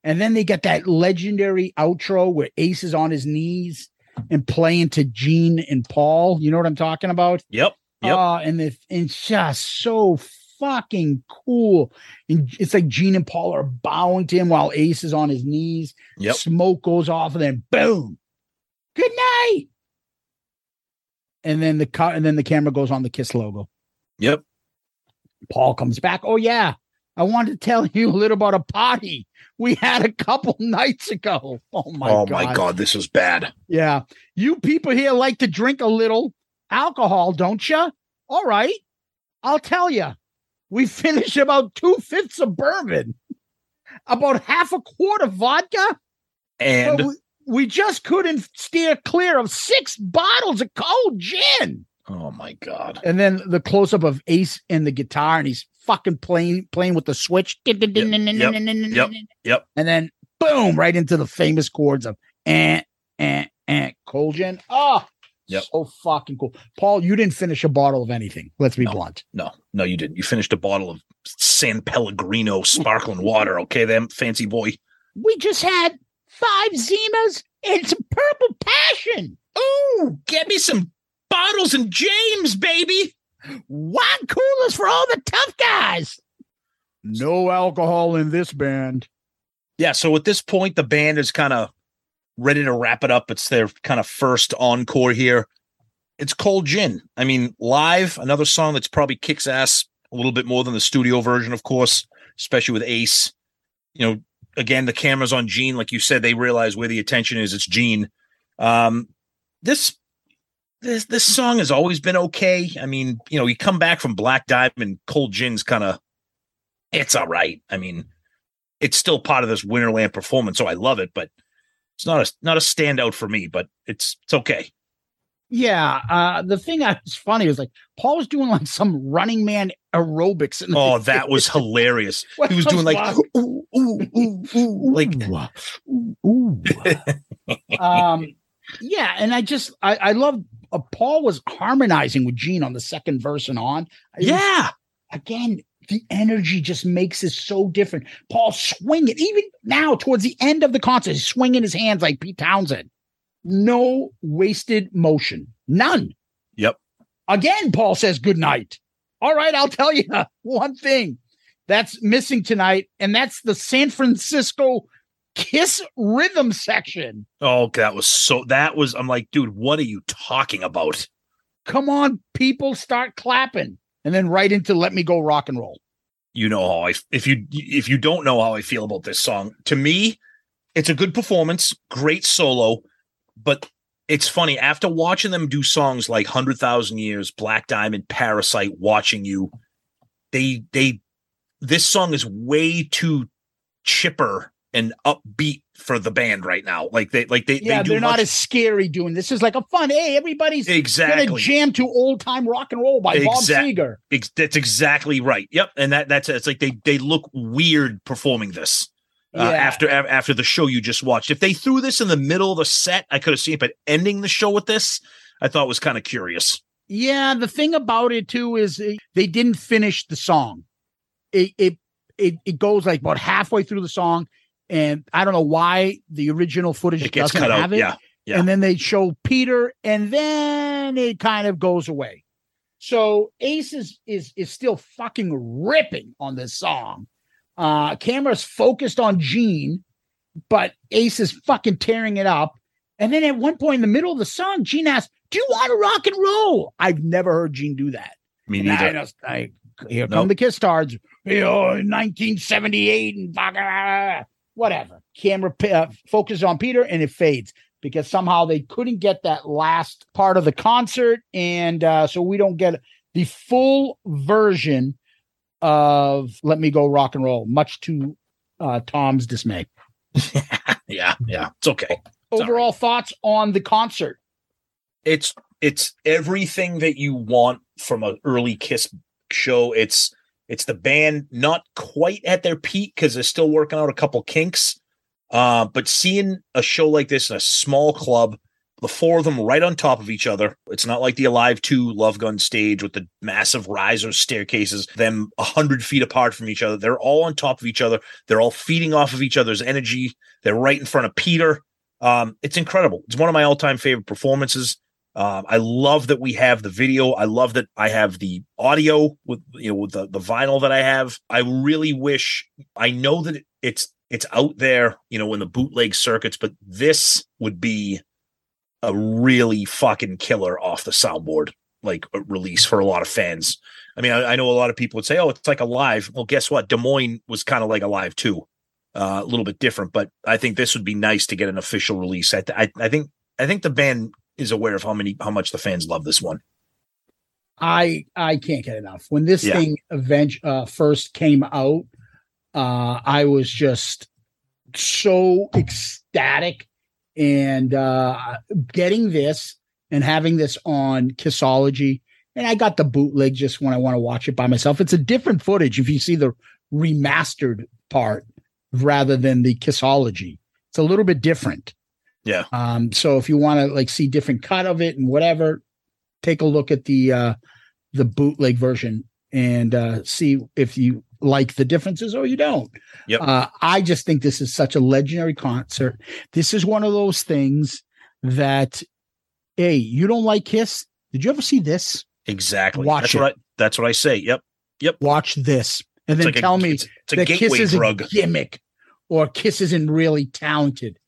And then they get that legendary outro where Ace is on his knees and playing to Gene and Paul. You know what I'm talking about? Yep. Yep. Uh, and the, it's just so fucking cool. And it's like Gene and Paul are bowing to him while Ace is on his knees. Yep. Smoke goes off, and then boom. Good night. And then the cut, and then the camera goes on the Kiss logo. Yep. Paul comes back. Oh yeah, I wanted to tell you a little about a party we had a couple nights ago. Oh my oh god. my god, this was bad. Yeah. You people here like to drink a little alcohol, don't you? All right. I'll tell you. We finished about two fifths of bourbon, about half a quart of vodka. And we, we just couldn't steer clear of six bottles of cold gin. Oh my god. And then the close up of Ace and the guitar, and he's fucking playing playing with the switch. Yep. Yep. And then boom, right into the famous chords of eh, eh, eh, cold gin. Oh, Yep. so fucking cool. Paul, you didn't finish a bottle of anything. Let's be No. blunt. No, no, you didn't. You finished a bottle of San Pellegrino sparkling water. Okay, them fancy boy. We just had five Zimas and some purple passion. Ooh, get me some Bartles and Jaymes, baby. Wine coolers for all the tough guys. No alcohol in this band. Yeah, so at this point, the band is kind of ready to wrap it up. It's their kind of first encore here. It's Cold Gin. I mean, live, another song that's probably kicks ass a little bit more than the studio version, of course, especially with Ace. You know, again, the camera's on Gene, like you said, they realize where the attention is. It's Gene. Um, this this this song has always been okay. I mean, you know, you come back from Black Diamond, Cold Gin's kind of it's all right. I mean, it's still part of this Winterland performance, so I love it, but it's not a not a standout for me, but it's it's okay. Yeah, uh, the thing that was funny was like Paul was doing like some running man aerobics. Oh, that was hilarious. he was doing like ooh, ooh, ooh, ooh, like ooh. um, yeah, and I just I, I love Uh, Paul was harmonizing with Gene on the second verse and on. Yeah, again, the energy just makes it so different. Paul swinging, even now towards the end of the concert, he's swinging his hands like Pete Townshend. No wasted motion, none. Yep. Again, Paul says good night. All right, I'll tell you one thing that's missing tonight, and that's the San Francisco Kiss rhythm section. Oh, that was so. That was. I'm like, dude, what are you talking about? Come on, people, start clapping and then right into "Let Me Go Rock and Roll." You know how I if you if you don't know how I feel about this song, to me, it's a good performance, great solo, but it's funny after watching them do songs like Hundred Thousand Years, Black Diamond, Parasite, Watching You, they they this song is way too chipper and upbeat for the band right now. Like they like they yeah, they are not as scary doing this. Is like a fun. Hey, everybody's exactly gonna jam to old time rock and roll by Bob Seger. Ex- that's exactly right. Yep, and that that's it's like they they look weird performing this. Uh, yeah. after after the show you just watched. If they threw this in the middle of the set, I could have seen it, but ending the show with this, I thought was kind of curious. Yeah, the thing about it too is they didn't finish the song. It it it, it goes like about halfway through the song and I don't know why the original footage it doesn't have out. it. Yeah, yeah. And then they show Peter, and then it kind of goes away. So Ace is is is still fucking ripping on this song. Uh camera's focused on Gene, but Ace is fucking tearing it up. And then at one point in the middle of the song, Gene asks, "Do you want to rock and roll?" I've never heard Gene do that. Me neither. I, I, here come the Kiss stars. You know, 1978 and ah, ah, ah. Whatever. Camera uh, focuses on Peter and it fades because somehow they couldn't get that last part of the concert. And uh, so we don't get the full version of Let Me Go Rock and Roll, much to uh, Tom's dismay. yeah, yeah, it's okay. It's Overall right. thoughts on the concert? It's it's everything that you want from an early Kiss show. It's it's the band not quite at their peak because they're still working out a couple kinks. Uh, but seeing a show like this in a small club, the four of them right on top of each other. It's not like the Alive 2 Love Gun stage with the massive risers, staircases, them a hundred feet apart from each other. They're all on top of each other. They're all feeding off of each other's energy. They're right in front of Peter. Um, it's incredible. It's one of my all-time favorite performances. Um, I love that we have the video. I love that I have the audio with you know with the, the vinyl that I have. I really wish I know that it's it's out there, you know, in the bootleg circuits, but this would be a really fucking killer off the soundboard like release for a lot of fans. I mean, I, I, know a lot of people would say, "Oh, it's like a live." Well, guess what? Des Moines was kind of like a live too, uh, a little bit different. But I think this would be nice to get an official release. I, th- I, I think I think the band is aware of how many how much the fans love this one. I I can't get enough. When this yeah. thing event uh, first came out, uh, I was just so ecstatic and uh, getting this and having this on Kissology. And I got the bootleg just when I want to watch it by myself. It's a different footage if you see the remastered part rather than the Kissology. It's a little bit different. Yeah. Um, so if you want to like see different cut of it and whatever, take a look at the uh the bootleg version and uh see if you like the differences or you don't. Yep. Uh I just think this is such a legendary concert. This is one of those things that hey, you don't like Kiss? Did you ever see this? Exactly. Watch that's it. What I, that's what I say. Yep. Yep. Watch this. And then like tell a, me it's, it's a that gateway Kiss is drug. a gimmick or Kiss isn't really talented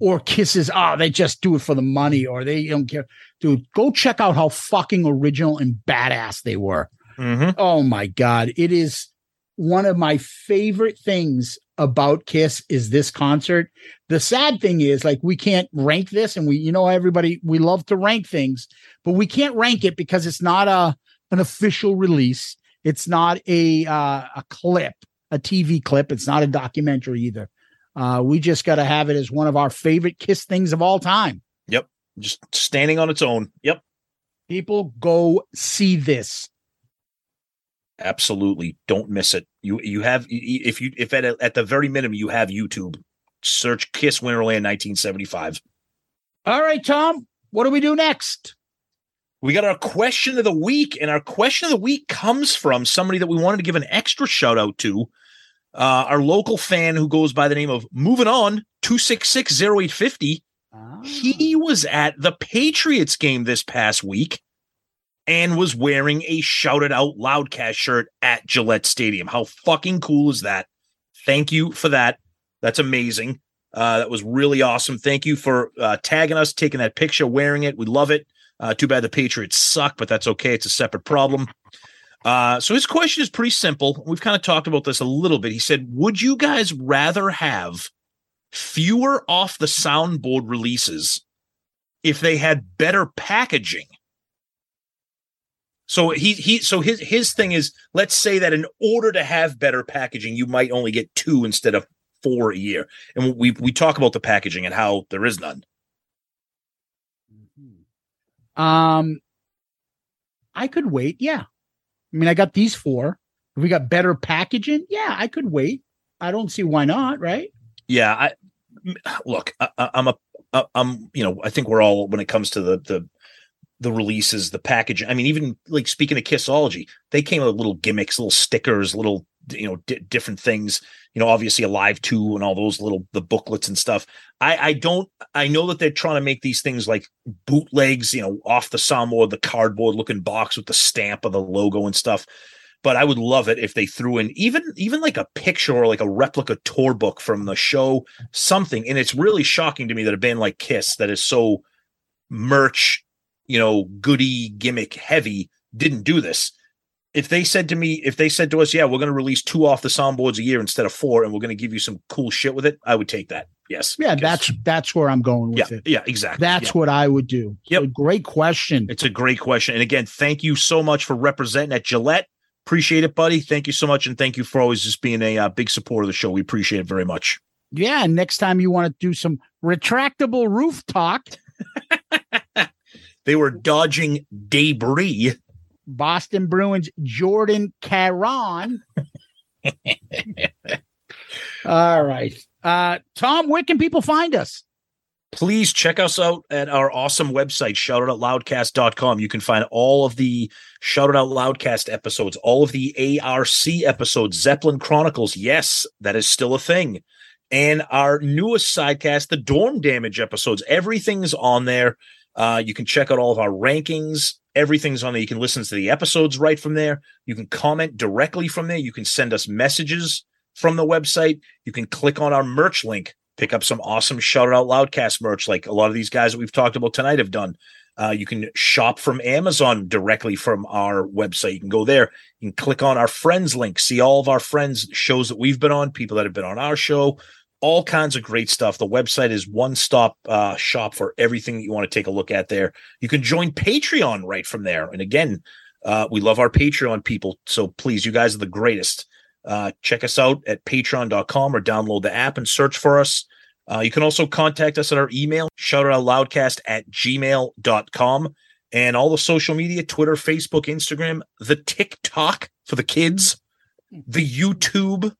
or kisses. Oh, they just do it for the money, or they don't care. Dude, go check out how fucking original and badass they were. Mhm. Oh my god, it is one of my favorite things about Kiss is this concert. The sad thing is like we can't rank this and we you know everybody we love to rank things, but we can't rank it because it's not a an official release. It's not a uh, a clip, a TV clip. It's not a documentary either. Uh, we just got to have it as one of our favorite Kiss things of all time. Yep. Just standing on its own. Yep. People go see this. Absolutely. Don't miss it. You you have if you if at a, at the very minimum you have YouTube, search Kiss Winterland 1975. All right, Tom, what do we do next? We got our question of the week, and our question of the week comes from somebody that we wanted to give an extra shout out to. Uh, our local fan who goes by the name of Moving On 266 0850. He was at the Patriots game this past week and was wearing a Shout It Out Loudcast shirt at Gillette Stadium. How fucking cool is that? Thank you for that. That's amazing. Uh, that was really awesome. Thank you for uh, tagging us, taking that picture, wearing it. We love it. Uh, too bad the Patriots suck, but that's okay. It's a separate problem. Uh, so his question is pretty simple. We've kind of talked about this a little bit. He said, Would you guys rather have fewer off the soundboard releases if they had better packaging? So he he so his his thing is let's say that in order to have better packaging, you might only get two instead of four a year. And we we talk about the packaging and how there is none. Um, I could wait. Yeah. I mean, I got these four. If we got better packaging, yeah, I could wait. I don't see why not, right? Yeah, I look. I, I'm a. I'm. You know. I think we're all when it comes to the the the releases, the packaging. I mean, even like speaking of Kissology, they came with little gimmicks, little stickers, little you know di- different things. You know, obviously Alive Two and all those little the booklets and stuff. I I don't. I know that they're trying to make these things like bootlegs. You know, off the soundboard, the cardboard looking box with the stamp of the logo and stuff. But I would love it if they threw in even even like a picture or like a replica tour book from the show, something. And it's really shocking to me that a band like Kiss that is so merch, you know, goody gimmick heavy didn't do this. If they said to me, if they said to us, yeah, we're going to release two off the soundboards a year instead of four, and we're going to give you some cool shit with it, I would take that. Yes. Yeah, that's that's where I'm going with Yeah. it. Yeah. Exactly. That's Yeah. what I would do. So great question. It's a great question. And again, thank you so much for representing at Gillette. Appreciate it, buddy. Thank you so much. And thank you for always just being a uh, big supporter of the show. We appreciate it very much. Yeah. And next time you want to do some retractable roof talk, They were dodging debris. Boston Bruins Jordan Caron. All right. Uh Tom, where can people find us? Please check us out at our awesome website, shoutoutloudcast.com. You can find all of the Shout It Out Loudcast episodes, all of the ARC episodes, Zeppelin Chronicles. Yes, that is still a thing. And our newest sidecast, the Dorm Damage episodes. Everything's on there. Uh, you can check out all of our rankings. Everything's on there. You can listen to the episodes right from there. You can comment directly from there. You can send us messages from the website. You can click on our merch link, pick up some awesome Shout Out Loudcast merch, like a lot of these guys that we've talked about tonight have done. Uh, you can shop from Amazon directly from our website. You can go there. You can click on our friends link, see all of our friends' shows that we've been on, people that have been on our show, all kinds of great stuff. The website is one stop uh, shop for everything you want to take a look at there. You can join Patreon right from there. And again, uh, we love our Patreon people. So please, you guys are the greatest. Uh, check us out at patreon.com or download the app and search for us. Uh, you can also contact us at our email, shoutoutloudcast at gmail.com, and all the social media Twitter, Facebook, Instagram, the TikTok for the kids, the YouTube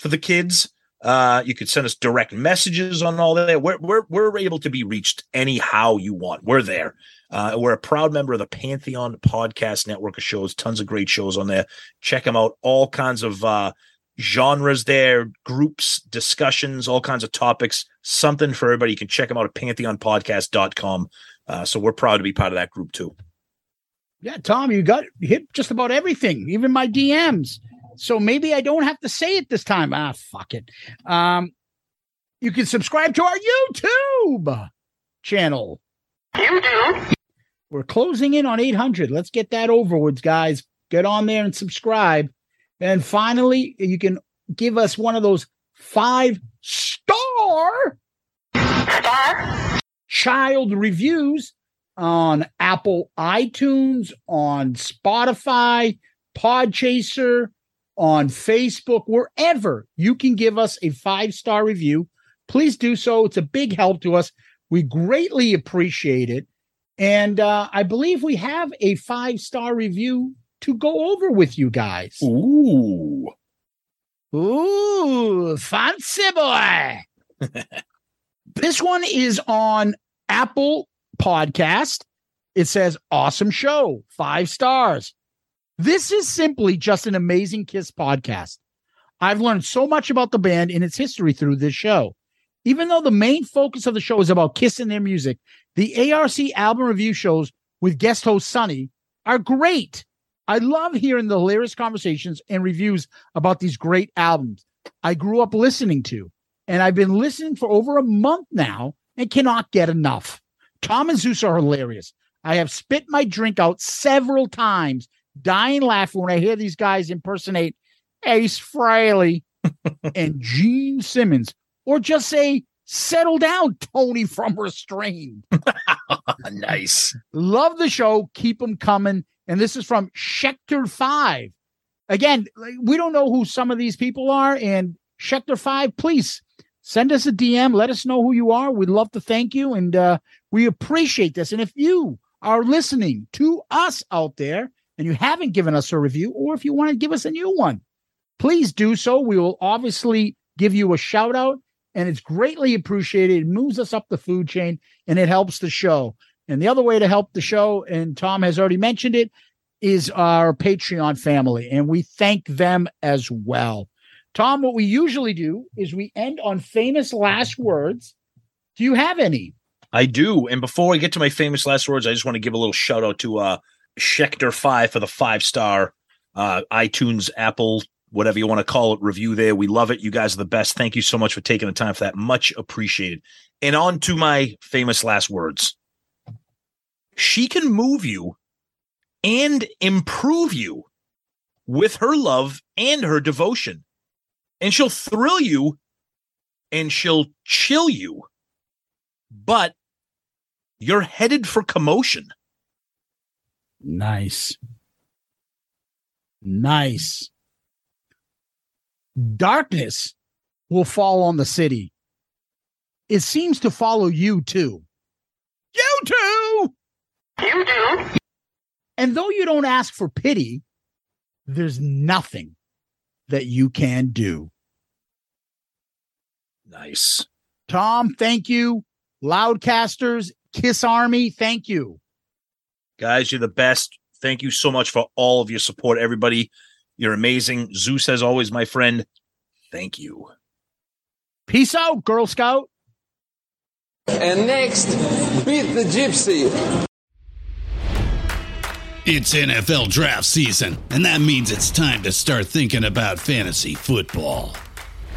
for the kids. Uh, you could send us direct messages on all that. We're, we're, we're able to be reached anyhow you want. We're there. Uh, we're a proud member of the Pantheon Podcast Network of shows. Tons of great shows on there. Check them out. All kinds of uh, genres there, groups, discussions, all kinds of topics. Something for everybody. You can check them out at pantheonpodcast.com. Uh, so we're proud to be part of that group too. Yeah, Tom, you got hit just about everything, even my DMs. So maybe I don't have to say it this time. Ah, fuck it. Um, you can subscribe to our YouTube channel. You do. We're closing in on 800. Let's get that over with, guys. get on there and subscribe. And finally, you can give us one of those five star child reviews on Apple iTunes, on Spotify, Podchaser, on Facebook, wherever you can give us a five star review. Please do so. It's a big help to us. We greatly appreciate it. And uh, I believe we have a five star review to go over with you guys. Ooh. Ooh, fancy boy. this one is on Apple Podcast. It says, awesome show, five stars. This is simply just an amazing Kiss podcast. I've learned so much about the band and its history through this show. Even though the main focus of the show is about Kiss and their music, the ARC album review shows with guest host Sonny are great. I love hearing the hilarious conversations and reviews about these great albums I grew up listening to, and I've been listening for over a month now and cannot get enough. Tom and Zeus are hilarious. I have spit my drink out several times, dying laughing when I hear these guys impersonate Ace Frehley and Gene Simmons, or just say, settle down, Tony from Restrained. nice. Love the show. Keep them coming. And this is from Schecter 5. Again, we don't know who some of these people are. And Schecter 5, please send us a DM. Let us know who you are. We'd love to thank you. And uh, we appreciate this. And if you are listening to us out there and you haven't given us a review, or if you want to give us a new one, please do so. We will obviously give you a shout out. And it's greatly appreciated. It moves us up the food chain and it helps the show. And the other way to help the show, and Tom has already mentioned it, is our Patreon family. And we thank them as well. Tom, what we usually do is we end on famous last words. Do you have any? I do. And before I get to my famous last words, I just want to give a little shout out to uh Schecter 5 for the five star uh iTunes, Apple, whatever you want to call it, review there. We love it. You guys are the best. Thank you so much for taking the time for that. Much appreciated. And on to my famous last words. She can move you and improve you with her love and her devotion. And she'll thrill you and she'll chill you. But you're headed for commotion. Nice. Nice. Darkness will fall on the city. It seems to follow you too. You too. You do. And though you don't ask for pity, there's nothing that you can do. Nice. Tom, thank you. Loudcasters, Kiss Army, thank you. Guys, you're the best. Thank you so much for all of your support, everybody. You're amazing. Zeus, as always, my friend. Thank you. Peace out, Girl Scout. And next, beat the gypsy. It's NFL draft season, and that means it's time to start thinking about fantasy football.